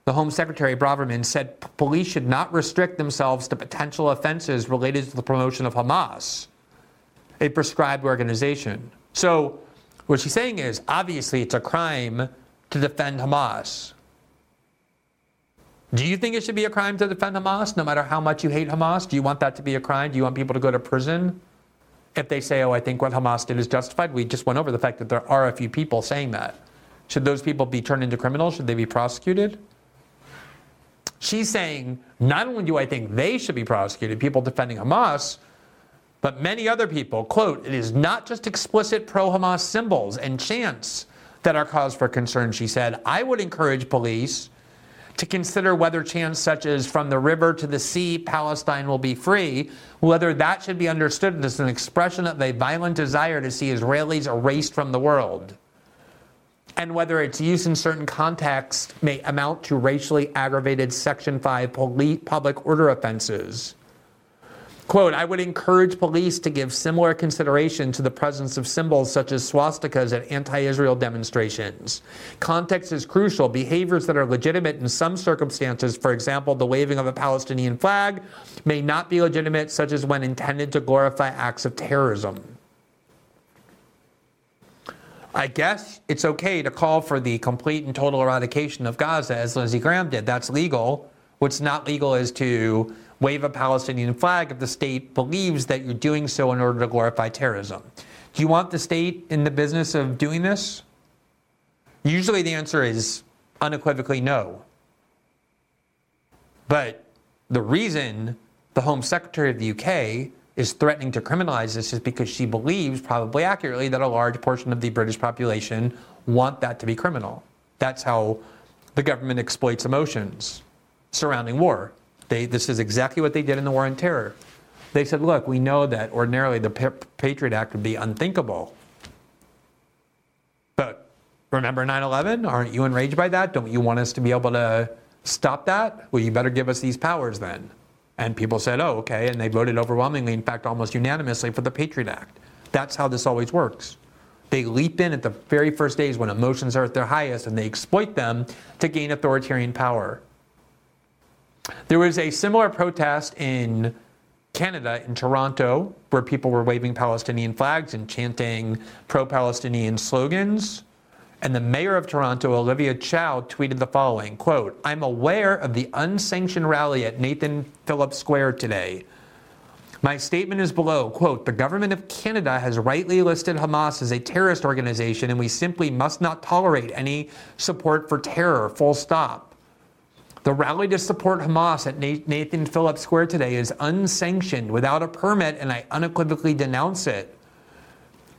the Home Secretary Braverman said police should not restrict themselves to potential offenses related to the promotion of Hamas a proscribed organization. So, what she's saying is obviously it's a crime to defend Hamas. Do you think it should be a crime to defend Hamas, no matter how much you hate Hamas? Do you want that to be a crime? Do you want people to go to prison if they say, oh, I think what Hamas did is justified? We just went over the fact that there are a few people saying that. Should those people be turned into criminals? Should they be prosecuted? She's saying, not only do I think they should be prosecuted, people defending Hamas, but many other people, quote, it is not just explicit pro Hamas symbols and chants that are cause for concern, she said. I would encourage police to consider whether chants such as from the river to the sea, Palestine will be free, whether that should be understood as an expression of a violent desire to see Israelis erased from the world, and whether its use in certain contexts may amount to racially aggravated Section 5 public order offenses. Quote, I would encourage police to give similar consideration to the presence of symbols such as swastikas at anti Israel demonstrations. Context is crucial. Behaviors that are legitimate in some circumstances, for example, the waving of a Palestinian flag, may not be legitimate, such as when intended to glorify acts of terrorism. I guess it's okay to call for the complete and total eradication of Gaza, as Lindsey Graham did. That's legal. What's not legal is to wave a Palestinian flag if the state believes that you're doing so in order to glorify terrorism. Do you want the state in the business of doing this? Usually the answer is unequivocally no. But the reason the Home Secretary of the UK is threatening to criminalize this is because she believes, probably accurately, that a large portion of the British population want that to be criminal. That's how the government exploits emotions surrounding war. They, this is exactly what they did in the War on Terror. They said, look, we know that ordinarily the Patriot Act would be unthinkable. But remember 9 11? Aren't you enraged by that? Don't you want us to be able to stop that? Well, you better give us these powers then. And people said, oh, okay. And they voted overwhelmingly, in fact, almost unanimously, for the Patriot Act. That's how this always works. They leap in at the very first days when emotions are at their highest and they exploit them to gain authoritarian power. There was a similar protest in Canada, in Toronto, where people were waving Palestinian flags and chanting pro Palestinian slogans. And the mayor of Toronto, Olivia Chow, tweeted the following quote, I'm aware of the unsanctioned rally at Nathan Phillips Square today. My statement is below. Quote, the government of Canada has rightly listed Hamas as a terrorist organization, and we simply must not tolerate any support for terror. Full stop. The rally to support Hamas at Nathan Phillips Square today is unsanctioned, without a permit, and I unequivocally denounce it.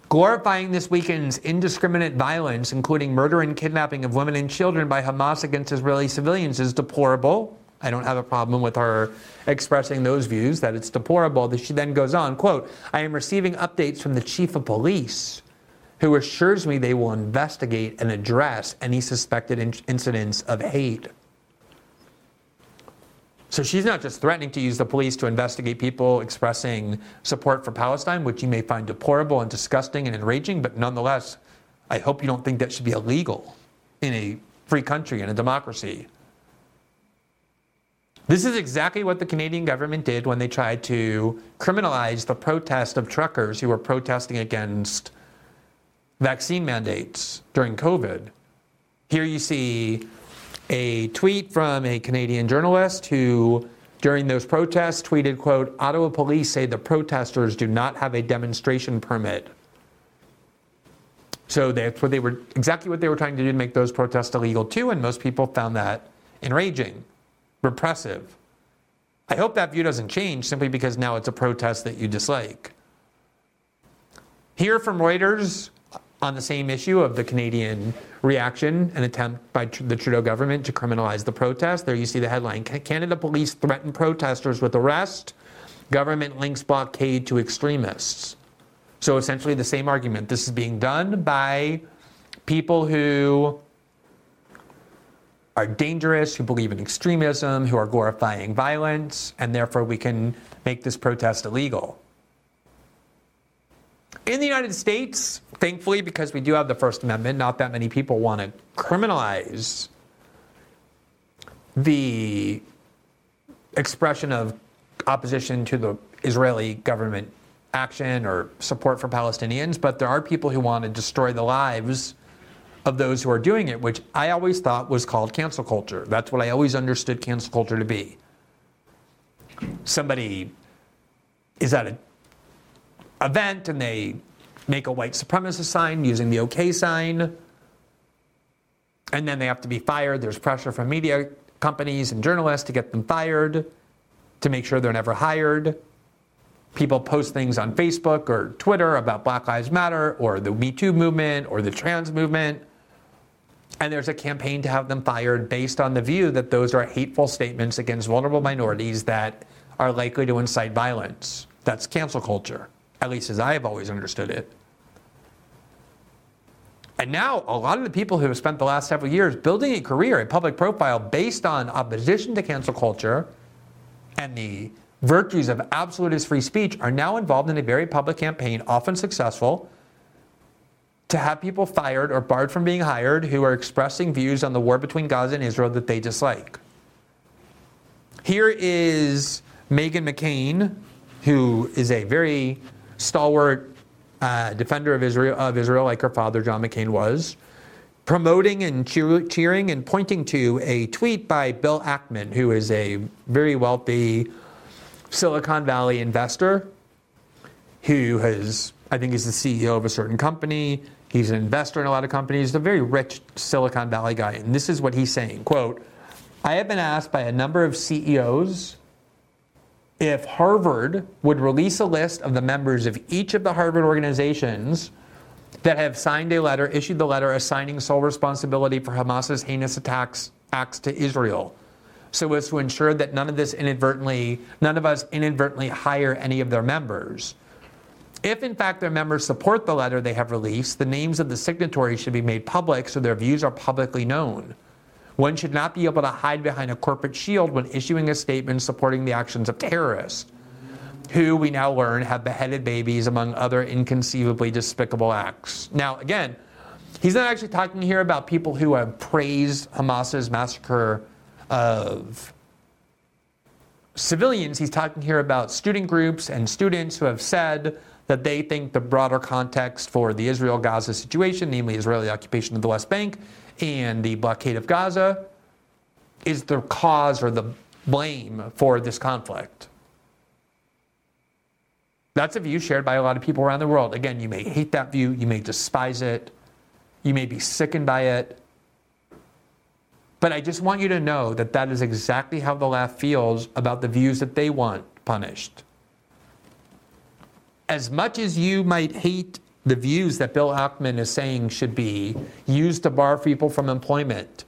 Glorifying this weekend's indiscriminate violence, including murder and kidnapping of women and children by Hamas against Israeli civilians, is deplorable. I don't have a problem with her expressing those views that it's deplorable. That She then goes on, quote, I am receiving updates from the chief of police who assures me they will investigate and address any suspected in- incidents of hate. So she's not just threatening to use the police to investigate people expressing support for Palestine, which you may find deplorable and disgusting and enraging, but nonetheless, I hope you don't think that should be illegal in a free country, in a democracy. This is exactly what the Canadian government did when they tried to criminalize the protest of truckers who were protesting against vaccine mandates during COVID. Here you see a tweet from a Canadian journalist who, during those protests, tweeted, quote, Ottawa police say the protesters do not have a demonstration permit. So that's what they were exactly what they were trying to do to make those protests illegal too, and most people found that enraging repressive. I hope that view doesn't change simply because now it's a protest that you dislike. Here from Reuters on the same issue of the Canadian reaction and attempt by the Trudeau government to criminalize the protest. There you see the headline Canada police threaten protesters with arrest, government links blockade to extremists. So essentially the same argument. This is being done by people who are dangerous, who believe in extremism, who are glorifying violence, and therefore we can make this protest illegal. In the United States, thankfully, because we do have the First Amendment, not that many people want to criminalize the expression of opposition to the Israeli government action or support for Palestinians, but there are people who want to destroy the lives of those who are doing it, which I always thought was called cancel culture. That's what I always understood cancel culture to be. Somebody is at an event and they make a white supremacist sign using the OK sign, and then they have to be fired. There's pressure from media companies and journalists to get them fired, to make sure they're never hired. People post things on Facebook or Twitter about Black Lives Matter or the Me Too movement or the trans movement and there's a campaign to have them fired based on the view that those are hateful statements against vulnerable minorities that are likely to incite violence. That's cancel culture, at least as I have always understood it. And now, a lot of the people who have spent the last several years building a career, a public profile based on opposition to cancel culture and the virtues of absolutist free speech are now involved in a very public campaign, often successful, to have people fired or barred from being hired who are expressing views on the war between Gaza and Israel that they dislike. Here is Meghan McCain, who is a very stalwart uh, defender of Israel, of Israel, like her father John McCain was, promoting and cheer, cheering and pointing to a tweet by Bill Ackman, who is a very wealthy Silicon Valley investor who has, I think, is the CEO of a certain company He's an investor in a lot of companies. He's a very rich Silicon Valley guy. And this is what he's saying, quote, I have been asked by a number of CEOs if Harvard would release a list of the members of each of the Harvard organizations that have signed a letter, issued the letter assigning sole responsibility for Hamas's heinous attacks acts to Israel, so as to ensure that none of this inadvertently, none of us inadvertently hire any of their members. If in fact their members support the letter they have released, the names of the signatories should be made public so their views are publicly known. One should not be able to hide behind a corporate shield when issuing a statement supporting the actions of terrorists, who we now learn have beheaded babies among other inconceivably despicable acts. Now, again, he's not actually talking here about people who have praised Hamas's massacre of civilians, he's talking here about student groups and students who have said that they think the broader context for the Israel Gaza situation, namely Israeli occupation of the West Bank and the blockade of Gaza, is the cause or the blame for this conflict. That's a view shared by a lot of people around the world. Again, you may hate that view, you may despise it, you may be sickened by it. But I just want you to know that that is exactly how the left feels about the views that they want punished. As much as you might hate the views that Bill Ackman is saying should be used to bar people from employment,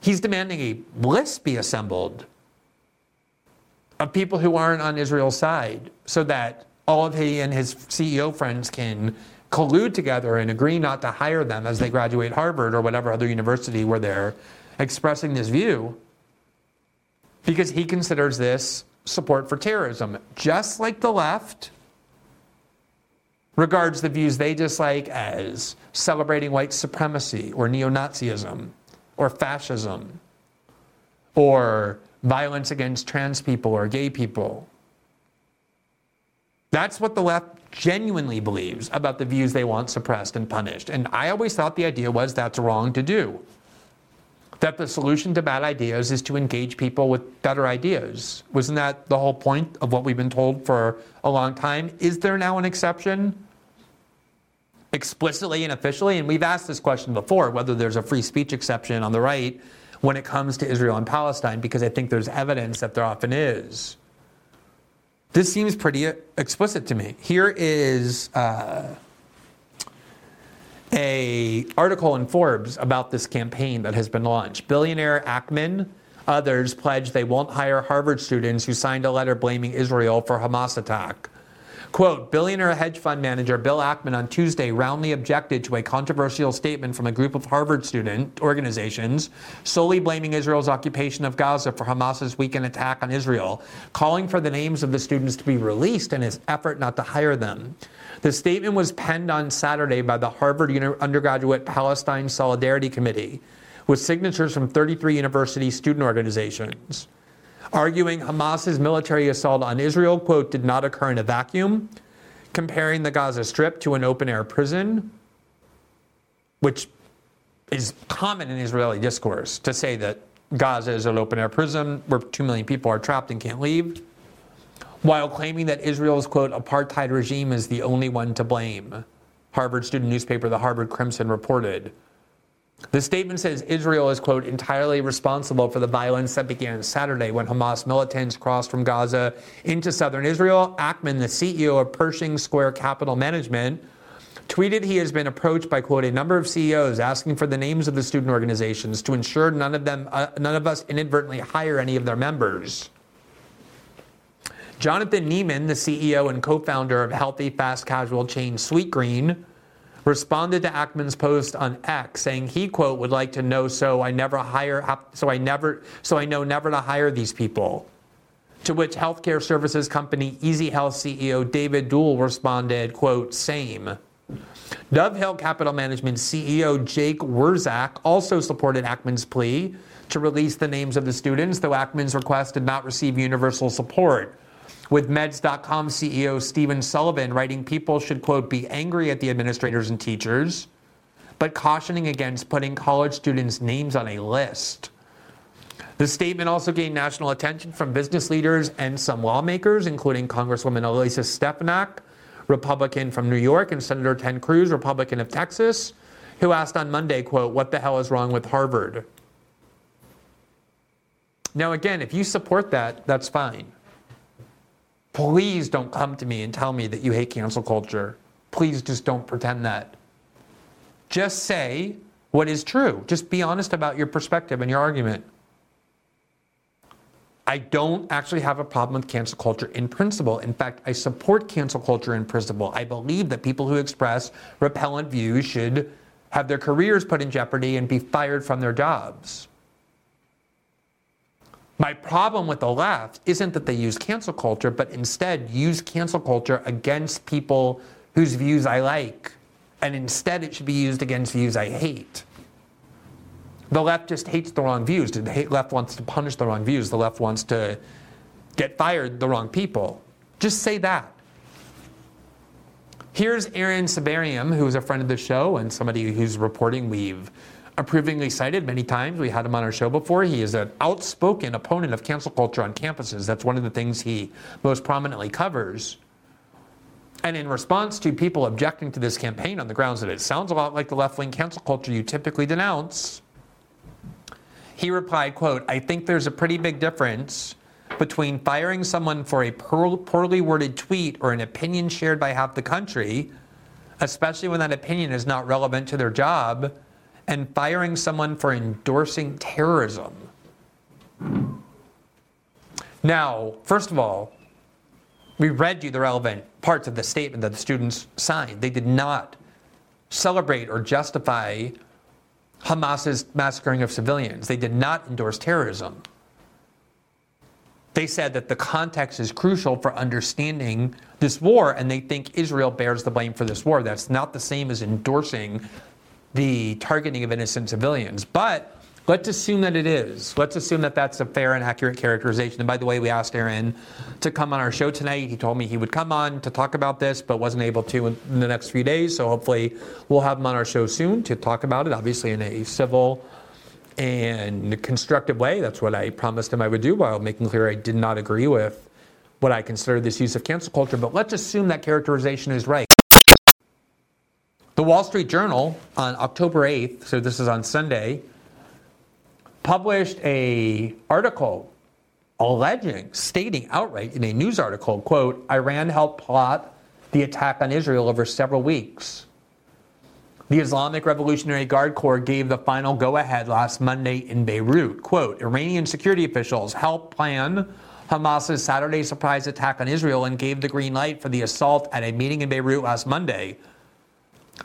he's demanding a list be assembled of people who aren't on Israel's side so that all of he and his CEO friends can collude together and agree not to hire them as they graduate Harvard or whatever other university where they're expressing this view because he considers this support for terrorism, just like the left regards the views they dislike as celebrating white supremacy or neo Nazism or fascism or violence against trans people or gay people that's what the left genuinely believes about the views they want suppressed and punished. And I always thought the idea was that's wrong to do. That the solution to bad ideas is to engage people with better ideas. Wasn't that the whole point of what we've been told for a long time? Is there now an exception? Explicitly and officially? And we've asked this question before whether there's a free speech exception on the right when it comes to Israel and Palestine, because I think there's evidence that there often is. This seems pretty explicit to me. Here is uh, a article in Forbes about this campaign that has been launched. Billionaire Ackman, others pledge they won't hire Harvard students who signed a letter blaming Israel for Hamas attack. Quote, billionaire hedge fund manager Bill Ackman on Tuesday roundly objected to a controversial statement from a group of Harvard student organizations solely blaming Israel's occupation of Gaza for Hamas's weekend attack on Israel, calling for the names of the students to be released in his effort not to hire them. The statement was penned on Saturday by the Harvard Undergraduate Palestine Solidarity Committee with signatures from 33 university student organizations arguing Hamas's military assault on Israel, quote, did not occur in a vacuum, comparing the Gaza Strip to an open air prison, which is common in Israeli discourse to say that Gaza is an open air prison where 2 million people are trapped and can't leave, while claiming that Israel's, quote, apartheid regime is the only one to blame. Harvard student newspaper, the Harvard Crimson, reported. The statement says Israel is, quote, entirely responsible for the violence that began Saturday when Hamas militants crossed from Gaza into southern Israel. Ackman, the CEO of Pershing Square Capital Management, tweeted he has been approached by, quote, a number of CEOs asking for the names of the student organizations to ensure none of them, uh, none of us inadvertently hire any of their members. Jonathan Neman, the CEO and co-founder of healthy fast casual chain Sweetgreen, responded to Ackman's post on X saying he quote would like to know so I never hire so I never so I know never to hire these people. To which healthcare services company Easy Health CEO David Dool responded, quote, same. Dove Hill Capital Management CEO Jake Wurzak also supported Ackman's plea to release the names of the students, though Ackman's request did not receive universal support with meds.com CEO Stephen Sullivan writing people should, quote, be angry at the administrators and teachers, but cautioning against putting college students' names on a list. The statement also gained national attention from business leaders and some lawmakers, including Congresswoman Elisa Stefanik, Republican from New York, and Senator Ted Cruz, Republican of Texas, who asked on Monday, quote, what the hell is wrong with Harvard? Now, again, if you support that, that's fine. Please don't come to me and tell me that you hate cancel culture. Please just don't pretend that. Just say what is true. Just be honest about your perspective and your argument. I don't actually have a problem with cancel culture in principle. In fact, I support cancel culture in principle. I believe that people who express repellent views should have their careers put in jeopardy and be fired from their jobs. My problem with the left isn't that they use cancel culture, but instead use cancel culture against people whose views I like. And instead, it should be used against views I hate. The left just hates the wrong views. The left wants to punish the wrong views. The left wants to get fired the wrong people. Just say that. Here's Aaron Sibarium, who is a friend of the show and somebody who's reporting we've approvingly cited many times. We had him on our show before. He is an outspoken opponent of cancel culture on campuses. That's one of the things he most prominently covers. And in response to people objecting to this campaign on the grounds that it sounds a lot like the left wing cancel culture you typically denounce, he replied, quote, I think there's a pretty big difference between firing someone for a poorly worded tweet or an opinion shared by half the country, especially when that opinion is not relevant to their job, and firing someone for endorsing terrorism. Now, first of all, we read you the relevant parts of the statement that the students signed. They did not celebrate or justify Hamas's massacring of civilians. They did not endorse terrorism. They said that the context is crucial for understanding this war, and they think Israel bears the blame for this war. That's not the same as endorsing the targeting of innocent civilians. But Let's assume that it is. Let's assume that that's a fair and accurate characterization. And by the way, we asked Aaron to come on our show tonight. He told me he would come on to talk about this, but wasn't able to in the next few days. So hopefully, we'll have him on our show soon to talk about it, obviously, in a civil and constructive way. That's what I promised him I would do while making clear I did not agree with what I consider this use of cancel culture. But let's assume that characterization is right. The Wall Street Journal on October 8th, so this is on Sunday, published a article alleging, stating outright in a news article, quote, Iran helped plot the attack on Israel over several weeks. The Islamic Revolutionary Guard Corps gave the final go-ahead last Monday in Beirut. Quote, Iranian security officials helped plan Hamas's Saturday surprise attack on Israel and gave the green light for the assault at a meeting in Beirut last Monday.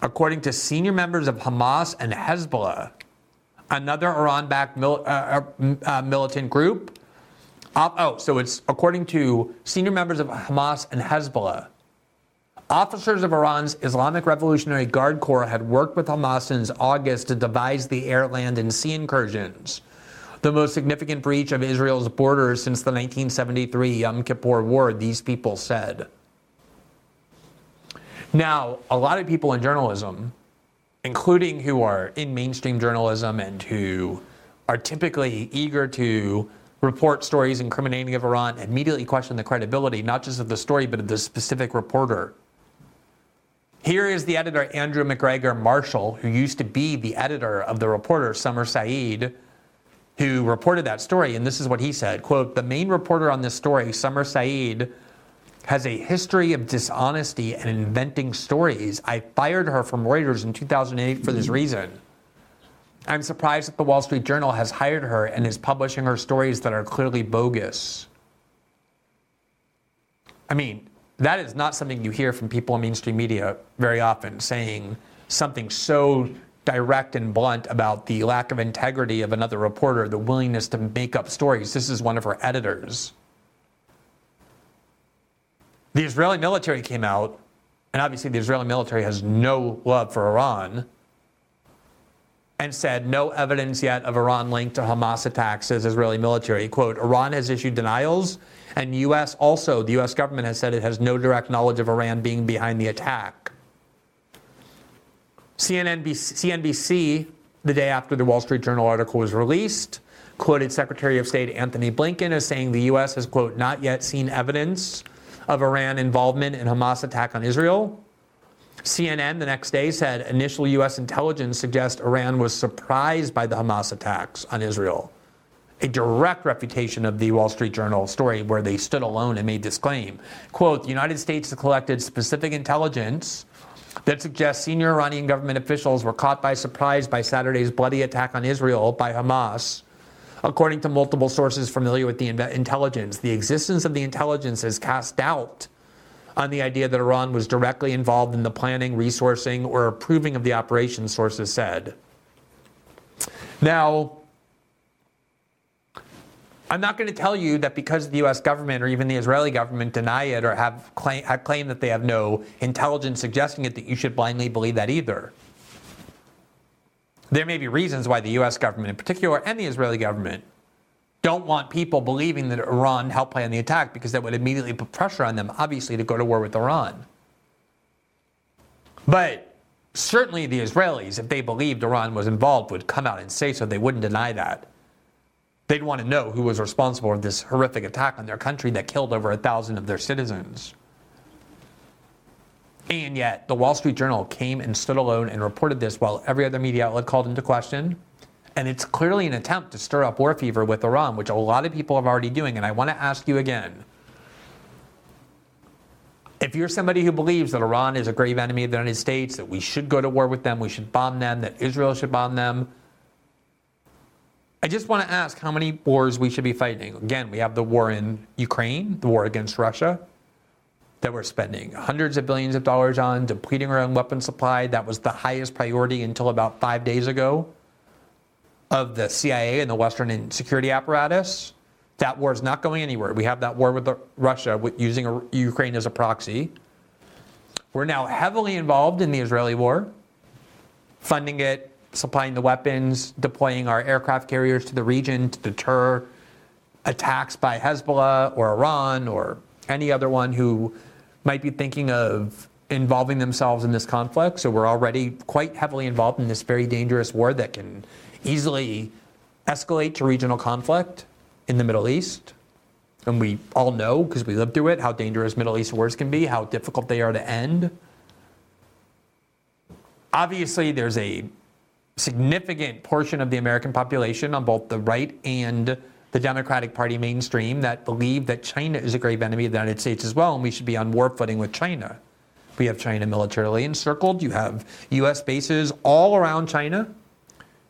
According to senior members of Hamas and Hezbollah, another Iran backed mil- uh, uh, uh, militant group. oh, so it's according to senior members of Hamas and Hezbollah. Officers of Iran's Islamic Revolutionary Guard Corps had worked with Hamas since August to devise the air, land, and sea incursions, the most significant breach of Israel's borders since the 1973 Yom Kippur War, these people said. Now, a lot of people in journalism including who are in mainstream journalism and who are typically eager to report stories incriminating of Iran, immediately question the credibility, not just of the story, but of the specific reporter. Here is the editor, Andrew MacGregor Marshall, who used to be the editor of the reporter, Summer Said, who reported that story. And this is what he said quote, The main reporter on this story, Summer Said, has a history of dishonesty and inventing stories. I fired her from Reuters in 2008 for this reason. I'm surprised that the Wall Street Journal has hired her and is publishing her stories that are clearly bogus. I mean, that is not something you hear from people in mainstream media very often saying something so direct and blunt about the lack of integrity of another reporter, the willingness to make up stories. This is one of her editors. The Israeli military came out, and obviously the Israeli military has no love for Iran, and said no evidence yet of Iran linked to Hamas attacks as Israeli military. Quote, Iran has issued denials, and U.S. also, the U.S. government has said it has no direct knowledge of Iran being behind the attack. CNBC, the day after the Wall Street Journal article was released, quoted Secretary of State Antony Blinken as saying the U.S. has, quote, not yet seen evidence of Iran involvement in Hamas attack on Israel. CNN the next day said initial U.S. intelligence suggests Iran was surprised by the Hamas attacks on Israel. A direct refutation of the Wall Street Journal story where they stood alone and made this claim. Quote, the United States has collected specific intelligence that suggests senior Iranian government officials were caught by surprise by Saturday's bloody attack on Israel by Hamas According to multiple sources familiar with the intelligence, the existence of the intelligence has cast doubt on the idea that Iran was directly involved in the planning, resourcing, or approving of the operation, sources said. Now, I'm not going to tell you that because the US government or even the Israeli government deny it or have, claim, claimed that they have no intelligence suggesting it, that you should blindly believe that either. There may be reasons why the US government in particular and the Israeli government don't want people believing that Iran helped plan the attack because that would immediately put pressure on them, obviously, to go to war with Iran. But certainly the Israelis, if they believed Iran was involved, would come out and say so. They wouldn't deny that. They'd want to know who was responsible for this horrific attack on their country that killed over a thousand of their citizens. And yet, the Wall Street Journal came and stood alone and reported this while every other media outlet called into question. And it's clearly an attempt to stir up war fever with Iran, which a lot of people are already doing. And I want to ask you again if you're somebody who believes that Iran is a grave enemy of the United States, that we should go to war with them, we should bomb them, that Israel should bomb them, I just want to ask how many wars we should be fighting. Again, we have the war in Ukraine, the war against Russia, that we're spending hundreds of billions of dollars on, depleting our own weapon supply. That was the highest priority until about five days ago of the CIA and the Western security apparatus. That war is not going anywhere. We have that war with Russia using Ukraine as a proxy. We're now heavily involved in the Israeli war, funding it, supplying the weapons, deploying our aircraft carriers to the region to deter attacks by Hezbollah or Iran or any other one who might be thinking of involving themselves in this conflict. So we're already quite heavily involved in this very dangerous war that can easily escalate to regional conflict in the Middle East. And we all know, because we lived through it, how dangerous Middle East wars can be, how difficult they are to end. Obviously, there's a significant portion of the American population on both the right and the Democratic Party mainstream that believe that China is a grave enemy of the United States as well, and we should be on war footing with China. We have China militarily encircled. You have U.S. bases all around China,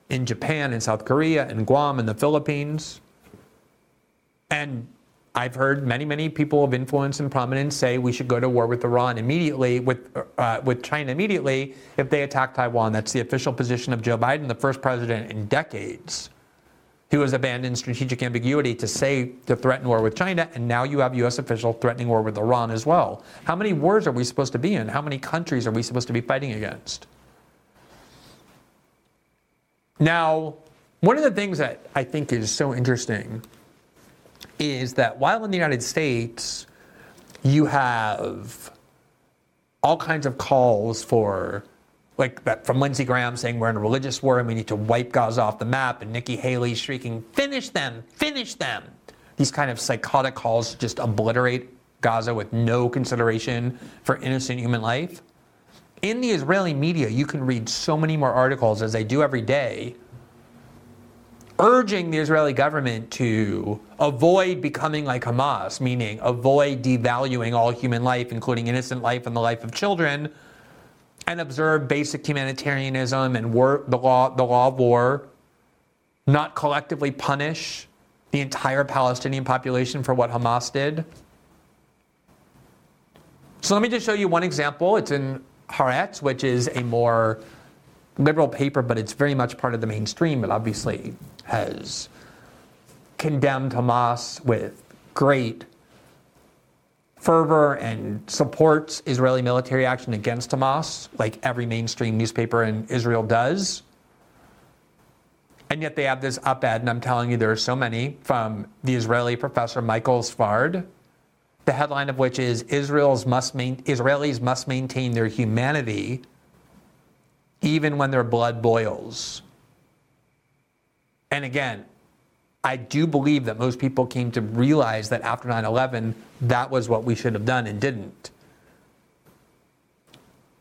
in Japan and South Korea and Guam and the Philippines. And I've heard many, many people of influence and prominence say we should go to war with Iran immediately, with, uh, with China immediately, if they attack Taiwan. That's the official position of Joe Biden, the first president in decades who has abandoned strategic ambiguity to say to threaten war with China, and now you have U.S. officials threatening war with Iran as well. How many wars are we supposed to be in? How many countries are we supposed to be fighting against? Now, one of the things that I think is so interesting is that while in the United States, you have all kinds of calls for like that from Lindsey Graham saying we're in a religious war and we need to wipe Gaza off the map, and Nikki Haley shrieking, finish them, finish them. These kind of psychotic calls just obliterate Gaza with no consideration for innocent human life. In the Israeli media, you can read so many more articles, as I do every day, urging the Israeli government to avoid becoming like Hamas, meaning avoid devaluing all human life, including innocent life and the life of children, and observe basic humanitarianism and war, the, law, the law of war, not collectively punish the entire Palestinian population for what Hamas did. So let me just show you one example. It's in Haaretz, which is a more liberal paper, but it's very much part of the mainstream. It obviously has condemned Hamas with great fervor and supports Israeli military action against Hamas, like every mainstream newspaper in Israel does. And yet they have this op ed, and I'm telling you, there are so many from the Israeli professor Michael Sfard, the headline of which is Israel's must main, Israelis must maintain their humanity even when their blood boils. And again, I do believe that most people came to realize that after 9 11, that was what we should have done and didn't.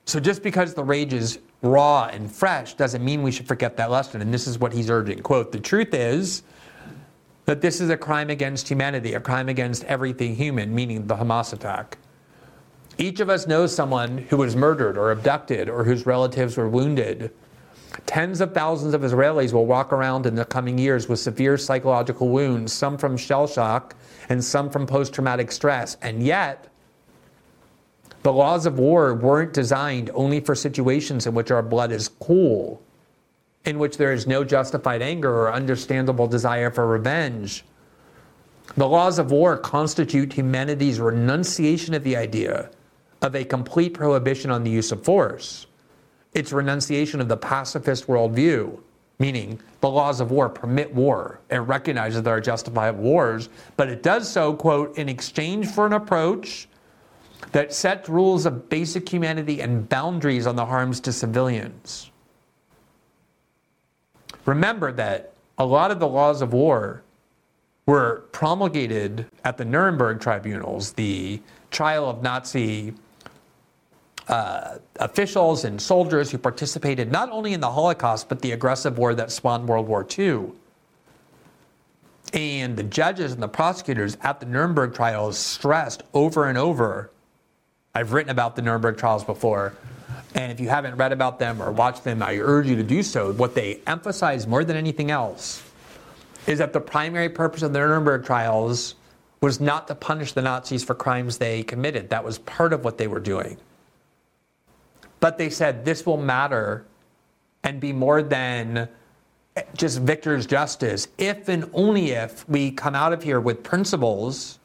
So just because the rage is raw and fresh doesn't mean we should forget that lesson. And this is what he's urging. Quote, the truth is that this is a crime against humanity, a crime against everything human, meaning the Hamas attack. Each of us knows someone who was murdered or abducted or whose relatives were wounded Tens of thousands of Israelis will walk around in the coming years with severe psychological wounds, some from shell shock and some from post traumatic stress. And yet, the laws of war weren't designed only for situations in which our blood is cool, in which there is no justified anger or understandable desire for revenge. The laws of war constitute humanity's renunciation of the idea of a complete prohibition on the use of force its renunciation of the pacifist worldview meaning the laws of war permit war and recognize that there are justifiable wars, but it does so, quote, in exchange for an approach that sets rules of basic humanity and boundaries on the harms to civilians. Remember that a lot of the laws of war were promulgated at the Nuremberg tribunals, the trial of Nazi uh, officials and soldiers who participated not only in the Holocaust, but the aggressive war that spawned World War II. And the judges and the prosecutors at the Nuremberg trials stressed over and over. I've written about the Nuremberg trials before. And if you haven't read about them or watched them, I urge you to do so. What they emphasize more than anything else is that the primary purpose of the Nuremberg trials was not to punish the Nazis for crimes they committed. That was part of what they were doing. But they said this will matter and be more than just victor's justice if and only if we come out of here with principles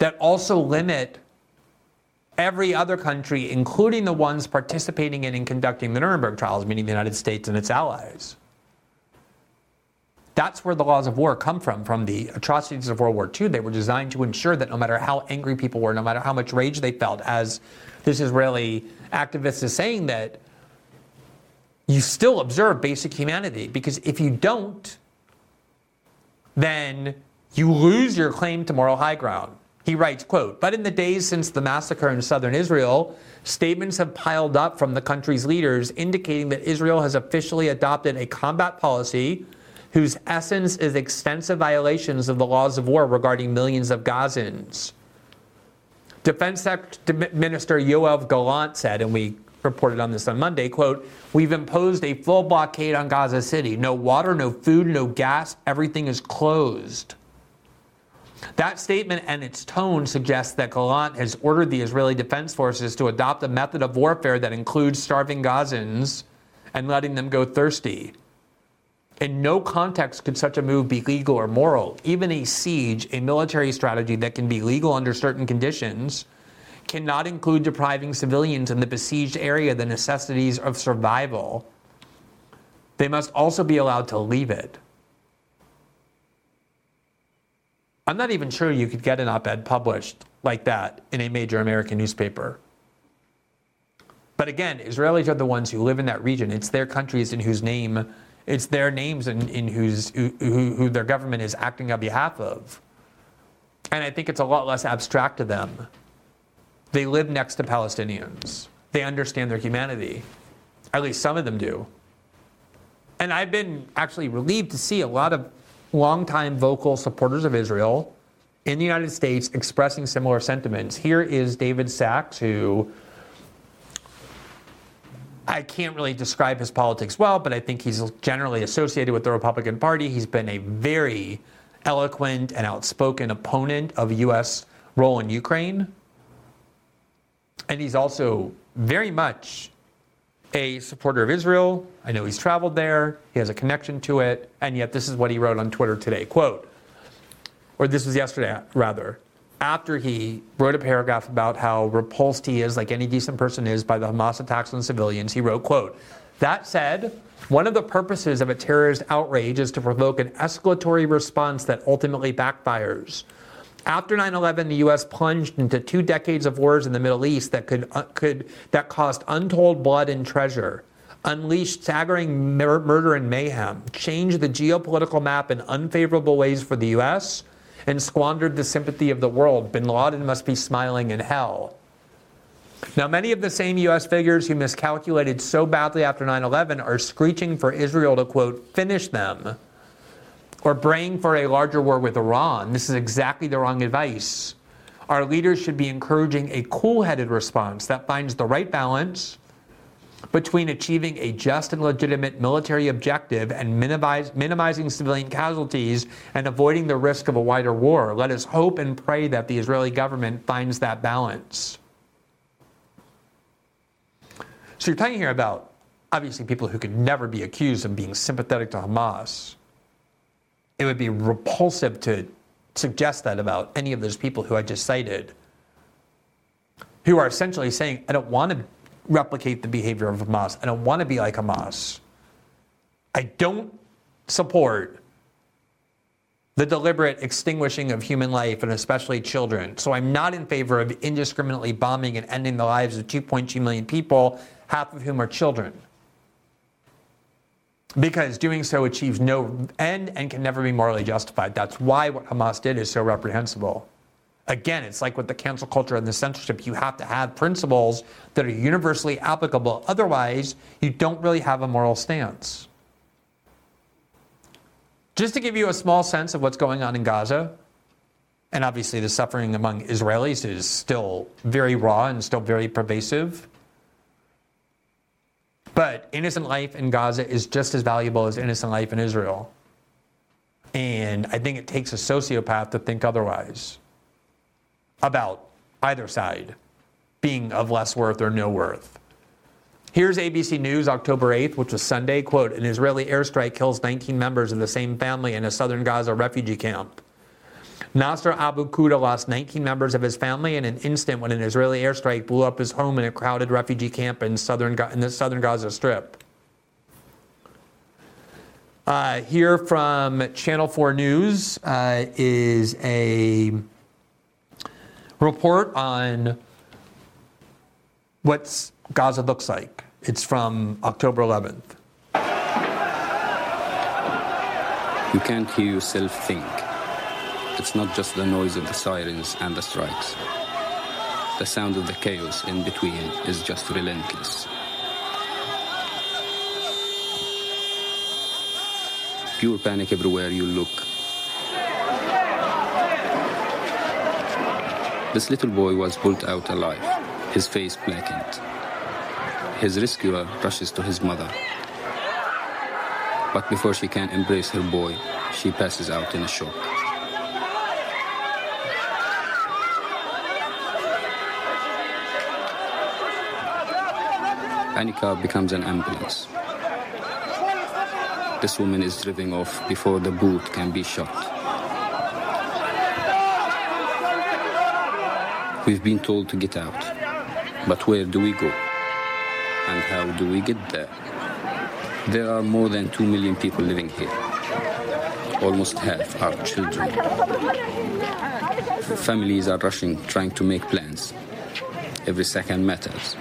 that also limit every other country, including the ones participating in and conducting the Nuremberg trials, meaning the United States and its allies. That's where the laws of war come from, from the atrocities of World War II. They were designed to ensure that no matter how angry people were, no matter how much rage they felt, as this Israeli activist is saying, that you still observe basic humanity. Because if you don't, then you lose your claim to moral high ground. He writes, quote, but in the days since the massacre in southern Israel, statements have piled up from the country's leaders indicating that Israel has officially adopted a combat policy whose essence is extensive violations of the laws of war regarding millions of Gazans. Defense Minister Yoav Gallant said, and we reported on this on Monday, quote, we've imposed a full blockade on Gaza City. No water, no food, no gas, everything is closed. That statement and its tone suggests that Gallant has ordered the Israeli Defense Forces to adopt a method of warfare that includes starving Gazans and letting them go thirsty. In no context could such a move be legal or moral. Even a siege, a military strategy that can be legal under certain conditions, cannot include depriving civilians in the besieged area the necessities of survival. They must also be allowed to leave it. I'm not even sure you could get an op ed published like that in a major American newspaper. But again, Israelis are the ones who live in that region. It's their countries in whose name it's their names in, in whose, who, who their government is acting on behalf of. And I think it's a lot less abstract to them. They live next to Palestinians. They understand their humanity. At least some of them do. And I've been actually relieved to see a lot of longtime vocal supporters of Israel in the United States expressing similar sentiments. Here is David Sacks, who I can't really describe his politics well, but I think he's generally associated with the Republican Party. He's been a very eloquent and outspoken opponent of U.S. role in Ukraine. And he's also very much a supporter of Israel. I know he's traveled there, he has a connection to it, and yet this is what he wrote on Twitter today. Quote, or this was yesterday, rather after he wrote a paragraph about how repulsed he is, like any decent person is, by the Hamas attacks on civilians, he wrote, quote, that said, one of the purposes of a terrorist outrage is to provoke an escalatory response that ultimately backfires. After 9/11, the U.S. plunged into two decades of wars in the Middle East that could, uh, could that cost untold blood and treasure, unleashed staggering mur- murder and mayhem, changed the geopolitical map in unfavorable ways for the U.S and squandered the sympathy of the world. Bin Laden must be smiling in hell. Now, many of the same U.S. figures who miscalculated so badly after 9 11 are screeching for Israel to, quote, finish them or praying for a larger war with Iran. This is exactly the wrong advice. Our leaders should be encouraging a cool headed response that finds the right balance between achieving a just and legitimate military objective and minimize, minimizing civilian casualties and avoiding the risk of a wider war. Let us hope and pray that the Israeli government finds that balance. So you're talking here about obviously people who could never be accused of being sympathetic to Hamas. It would be repulsive to suggest that about any of those people who I just cited, who are essentially saying, I don't want to replicate the behavior of Hamas. I don't want to be like Hamas. I don't support the deliberate extinguishing of human life and especially children. So I'm not in favor of indiscriminately bombing and ending the lives of 2.2 million people, half of whom are children. Because doing so achieves no end and can never be morally justified. That's why what Hamas did is so reprehensible. Again, it's like with the cancel culture and the censorship. You have to have principles that are universally applicable. Otherwise, you don't really have a moral stance. Just to give you a small sense of what's going on in Gaza, and obviously the suffering among Israelis is still very raw and still very pervasive. But innocent life in Gaza is just as valuable as innocent life in Israel. And I think it takes a sociopath to think otherwise about either side being of less worth or no worth. Here's ABC News, October 8th, which was Sunday. Quote An Israeli airstrike kills 19 members of the same family in a southern Gaza refugee camp. Nasser Abu Quda lost 19 members of his family in an instant when an Israeli airstrike blew up his home in a crowded refugee camp in, southern, in the southern Gaza Strip. Uh, here from Channel 4 News uh, is a report on what Gaza looks like. It's from October 11th. You can't hear yourself think. It's not just the noise of the sirens and the strikes. The sound of the chaos in between is just relentless. Pure panic everywhere you look. This little boy was pulled out alive, his face blackened. His rescuer rushes to his mother. But before she can embrace her boy, she passes out in a shock. Anika becomes an ambulance. This woman is driven off before the boot can be shot. We've been told to get out, but where do we go? And how do we get there? There are more than 2 million people living here. Almost half are children. Families are rushing, trying to make plans. Every second matters.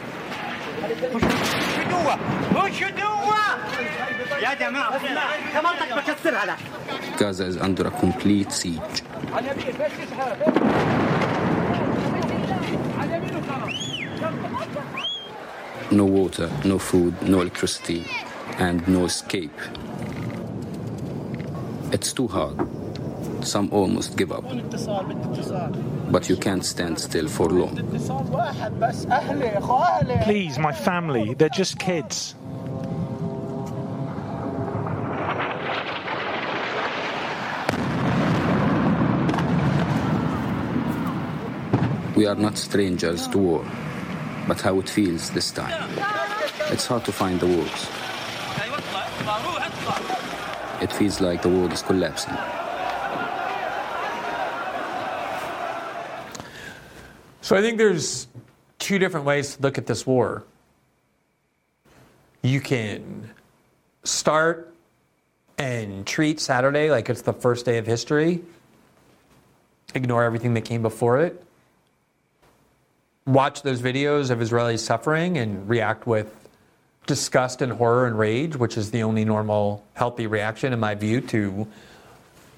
Gaza is under a complete siege. No water, no food, no electricity, and no escape. It's too hard. Some almost give up. But you can't stand still for long. Please, my family, they're just kids. We are not strangers to war, but how it feels this time. It's hard to find the words. It feels like the world is collapsing. So I think there's two different ways to look at this war. You can start and treat Saturday like it's the first day of history, ignore everything that came before it, watch those videos of Israelis suffering and react with disgust and horror and rage, which is the only normal, healthy reaction, in my view, to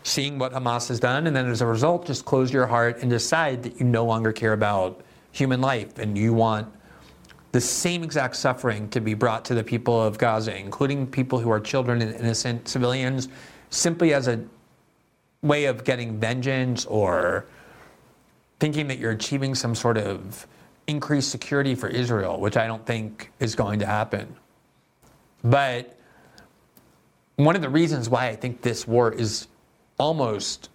seeing what Hamas has done. And then as a result, just close your heart and decide that you no longer care about human life and you want the same exact suffering to be brought to the people of Gaza, including people who are children and innocent civilians, simply as a way of getting vengeance or thinking that you're achieving some sort of increased security for Israel, which I don't think is going to happen. But one of the reasons why I think this war is almost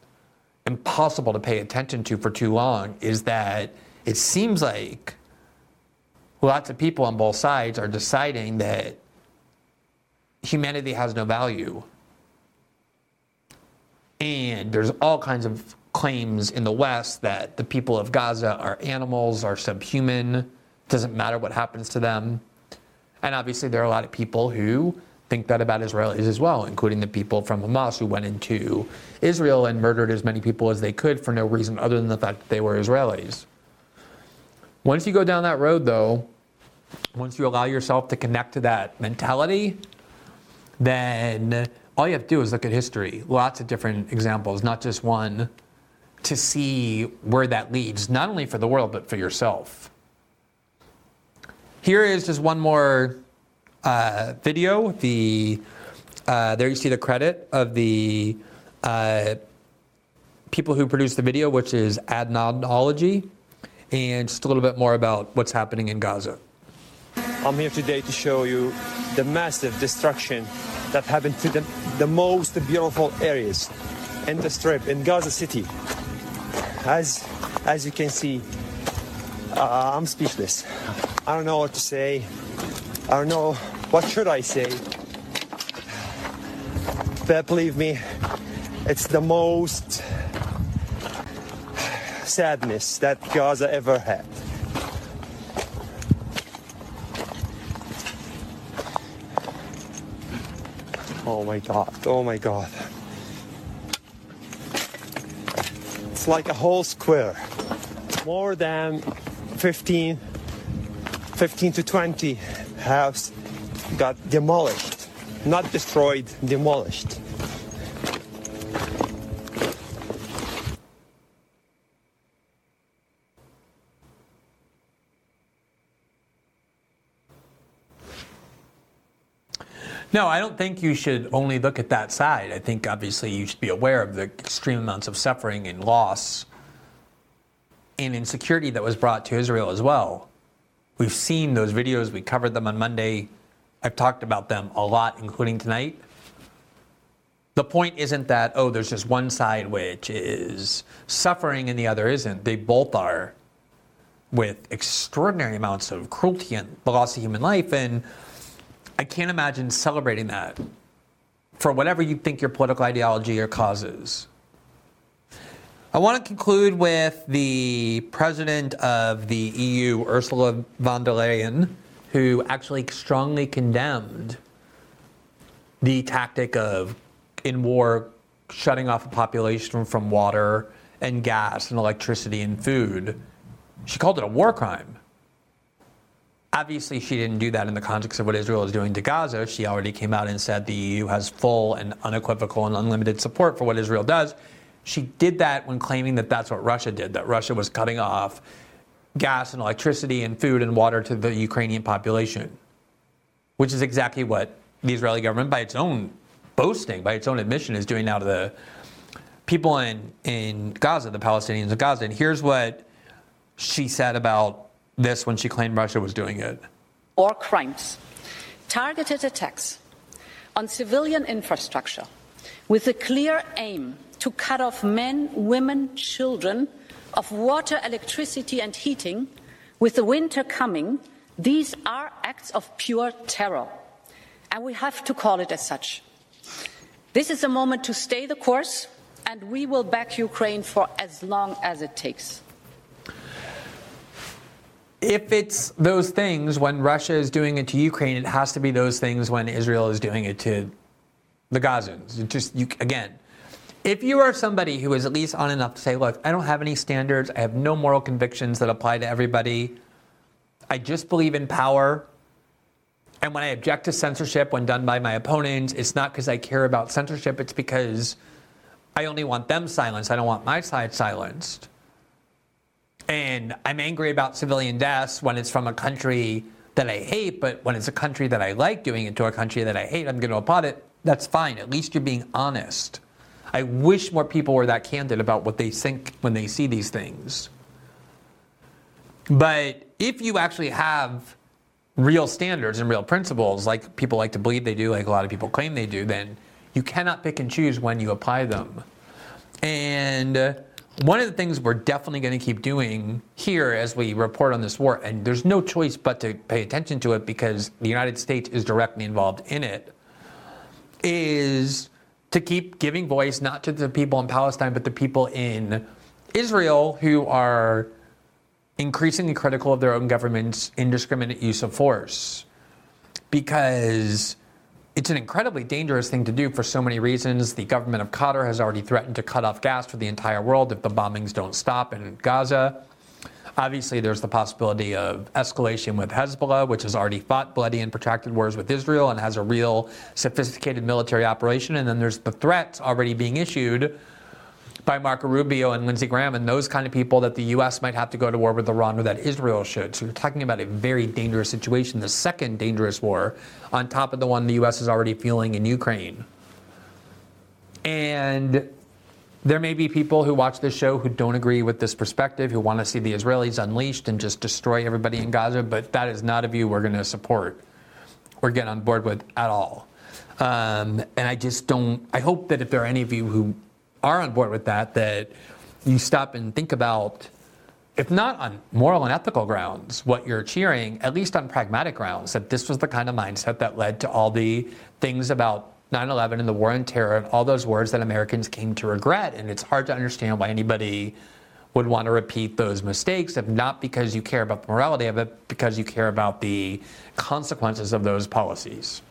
impossible to pay attention to for too long is that it seems like lots of people on both sides are deciding that humanity has no value. And there's all kinds of claims in the West that the people of Gaza are animals, are subhuman, doesn't matter what happens to them. And obviously, there are a lot of people who think that about Israelis as well, including the people from Hamas who went into Israel and murdered as many people as they could for no reason other than the fact that they were Israelis. Once you go down that road, though, once you allow yourself to connect to that mentality, then all you have to do is look at history. Lots of different examples, not just one, to see where that leads, not only for the world, but for yourself. Here is just one more uh, video. The uh, there you see the credit of the uh, people who produced the video, which is Adnology, and just a little bit more about what's happening in Gaza. I'm here today to show you the massive destruction that happened to the, the most beautiful areas in the strip in Gaza City. As as you can see, uh, I'm speechless. I don't know what to say. I don't know what should I say. But believe me, it's the most sadness that Gaza ever had. Oh my god, oh my god. It's like a whole square. More than 15, 15 to 20 house got demolished. Not destroyed, demolished. No, I don't think you should only look at that side. I think obviously you should be aware of the extreme amounts of suffering and loss and insecurity that was brought to Israel as well. We've seen those videos, we covered them on Monday. I've talked about them a lot, including tonight. The point isn't that, oh, there's just one side which is suffering and the other isn't. They both are with extraordinary amounts of cruelty and the loss of human life. And I can't imagine celebrating that for whatever you think your political ideology or cause is. I want to conclude with the president of the EU, Ursula von der Leyen, who actually strongly condemned the tactic of, in war, shutting off a population from water and gas and electricity and food. She called it a war crime. Obviously, she didn't do that in the context of what Israel is doing to Gaza. She already came out and said the EU has full and unequivocal and unlimited support for what Israel does. She did that when claiming that that's what Russia did, that Russia was cutting off gas and electricity and food and water to the Ukrainian population, which is exactly what the Israeli government, by its own boasting, by its own admission, is doing now to the people in, in Gaza, the Palestinians in Gaza. And here's what she said about this when she claimed Russia was doing it. Or crimes, targeted attacks on civilian infrastructure with a clear aim to cut off men, women, children of water, electricity, and heating, with the winter coming, these are acts of pure terror. And we have to call it as such. This is a moment to stay the course, and we will back Ukraine for as long as it takes if it's those things when Russia is doing it to Ukraine, it has to be those things when Israel is doing it to the Gazans. It just you, again, if you are somebody who is at least on enough to say, look, I don't have any standards, I have no moral convictions that apply to everybody. I just believe in power. And when I object to censorship when done by my opponents, it's not because I care about censorship, it's because I only want them silenced. I don't want my side silenced and I'm angry about civilian deaths when it's from a country that I hate, but when it's a country that I like doing it to a country that I hate, I'm going to applaud it. That's fine. At least you're being honest. I wish more people were that candid about what they think when they see these things. But if you actually have real standards and real principles, like people like to believe they do, like a lot of people claim they do, then you cannot pick and choose when you apply them. And one of the things we're definitely going to keep doing here as we report on this war, and there's no choice but to pay attention to it because the United States is directly involved in it, is to keep giving voice not to the people in Palestine, but the people in Israel who are increasingly critical of their own government's indiscriminate use of force. Because it's an incredibly dangerous thing to do for so many reasons. The government of Qatar has already threatened to cut off gas for the entire world if the bombings don't stop in Gaza. Obviously, there's the possibility of escalation with Hezbollah, which has already fought bloody and protracted wars with Israel and has a real sophisticated military operation. And then there's the threats already being issued by Marco Rubio and Lindsey Graham and those kind of people that the U.S. might have to go to war with Iran or that Israel should. So you're talking about a very dangerous situation, the second dangerous war on top of the one the U.S. is already feeling in Ukraine. And there may be people who watch this show who don't agree with this perspective, who want to see the Israelis unleashed and just destroy everybody in Gaza, but that is not a view we're going to support or get on board with at all. Um, and I just don't, I hope that if there are any of you who are on board with that, that you stop and think about, if not on moral and ethical grounds, what you're cheering, at least on pragmatic grounds, that this was the kind of mindset that led to all the things about 9 11 and the war on terror and all those words that Americans came to regret. And it's hard to understand why anybody would want to repeat those mistakes, if not because you care about the morality of it, because you care about the consequences of those policies.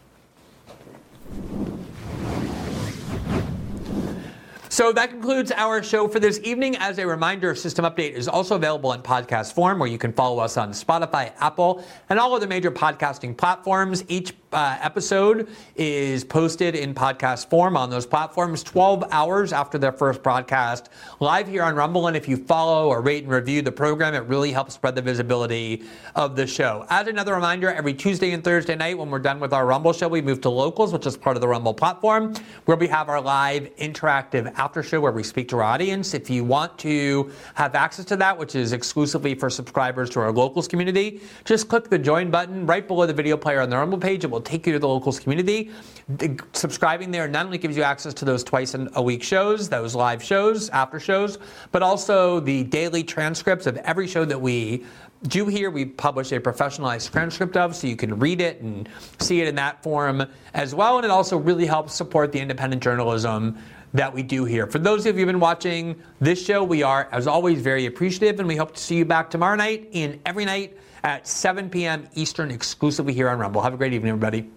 So that concludes our show for this evening. As a reminder, System Update is also available in podcast form where you can follow us on Spotify, Apple, and all of the major podcasting platforms. Each uh, episode is posted in podcast form on those platforms 12 hours after their first broadcast live here on Rumble. And if you follow or rate and review the program, it really helps spread the visibility of the show. As another reminder, every Tuesday and Thursday night when we're done with our Rumble show, we move to Locals, which is part of the Rumble platform, where we have our live interactive after show where we speak to our audience. If you want to have access to that, which is exclusively for subscribers to our Locals community, just click the join button right below the video player on the Rumble page. It will take you to the locals community. The, subscribing there not only gives you access to those twice a week shows, those live shows, after shows, but also the daily transcripts of every show that we do here. We publish a professionalized transcript of, so you can read it and see it in that form as well. And it also really helps support the independent journalism that we do here. For those of you who've been watching this show, we are, as always, very appreciative, and we hope to see you back tomorrow night and every night at 7 p.m. Eastern exclusively here on Rumble. Have a great evening, everybody.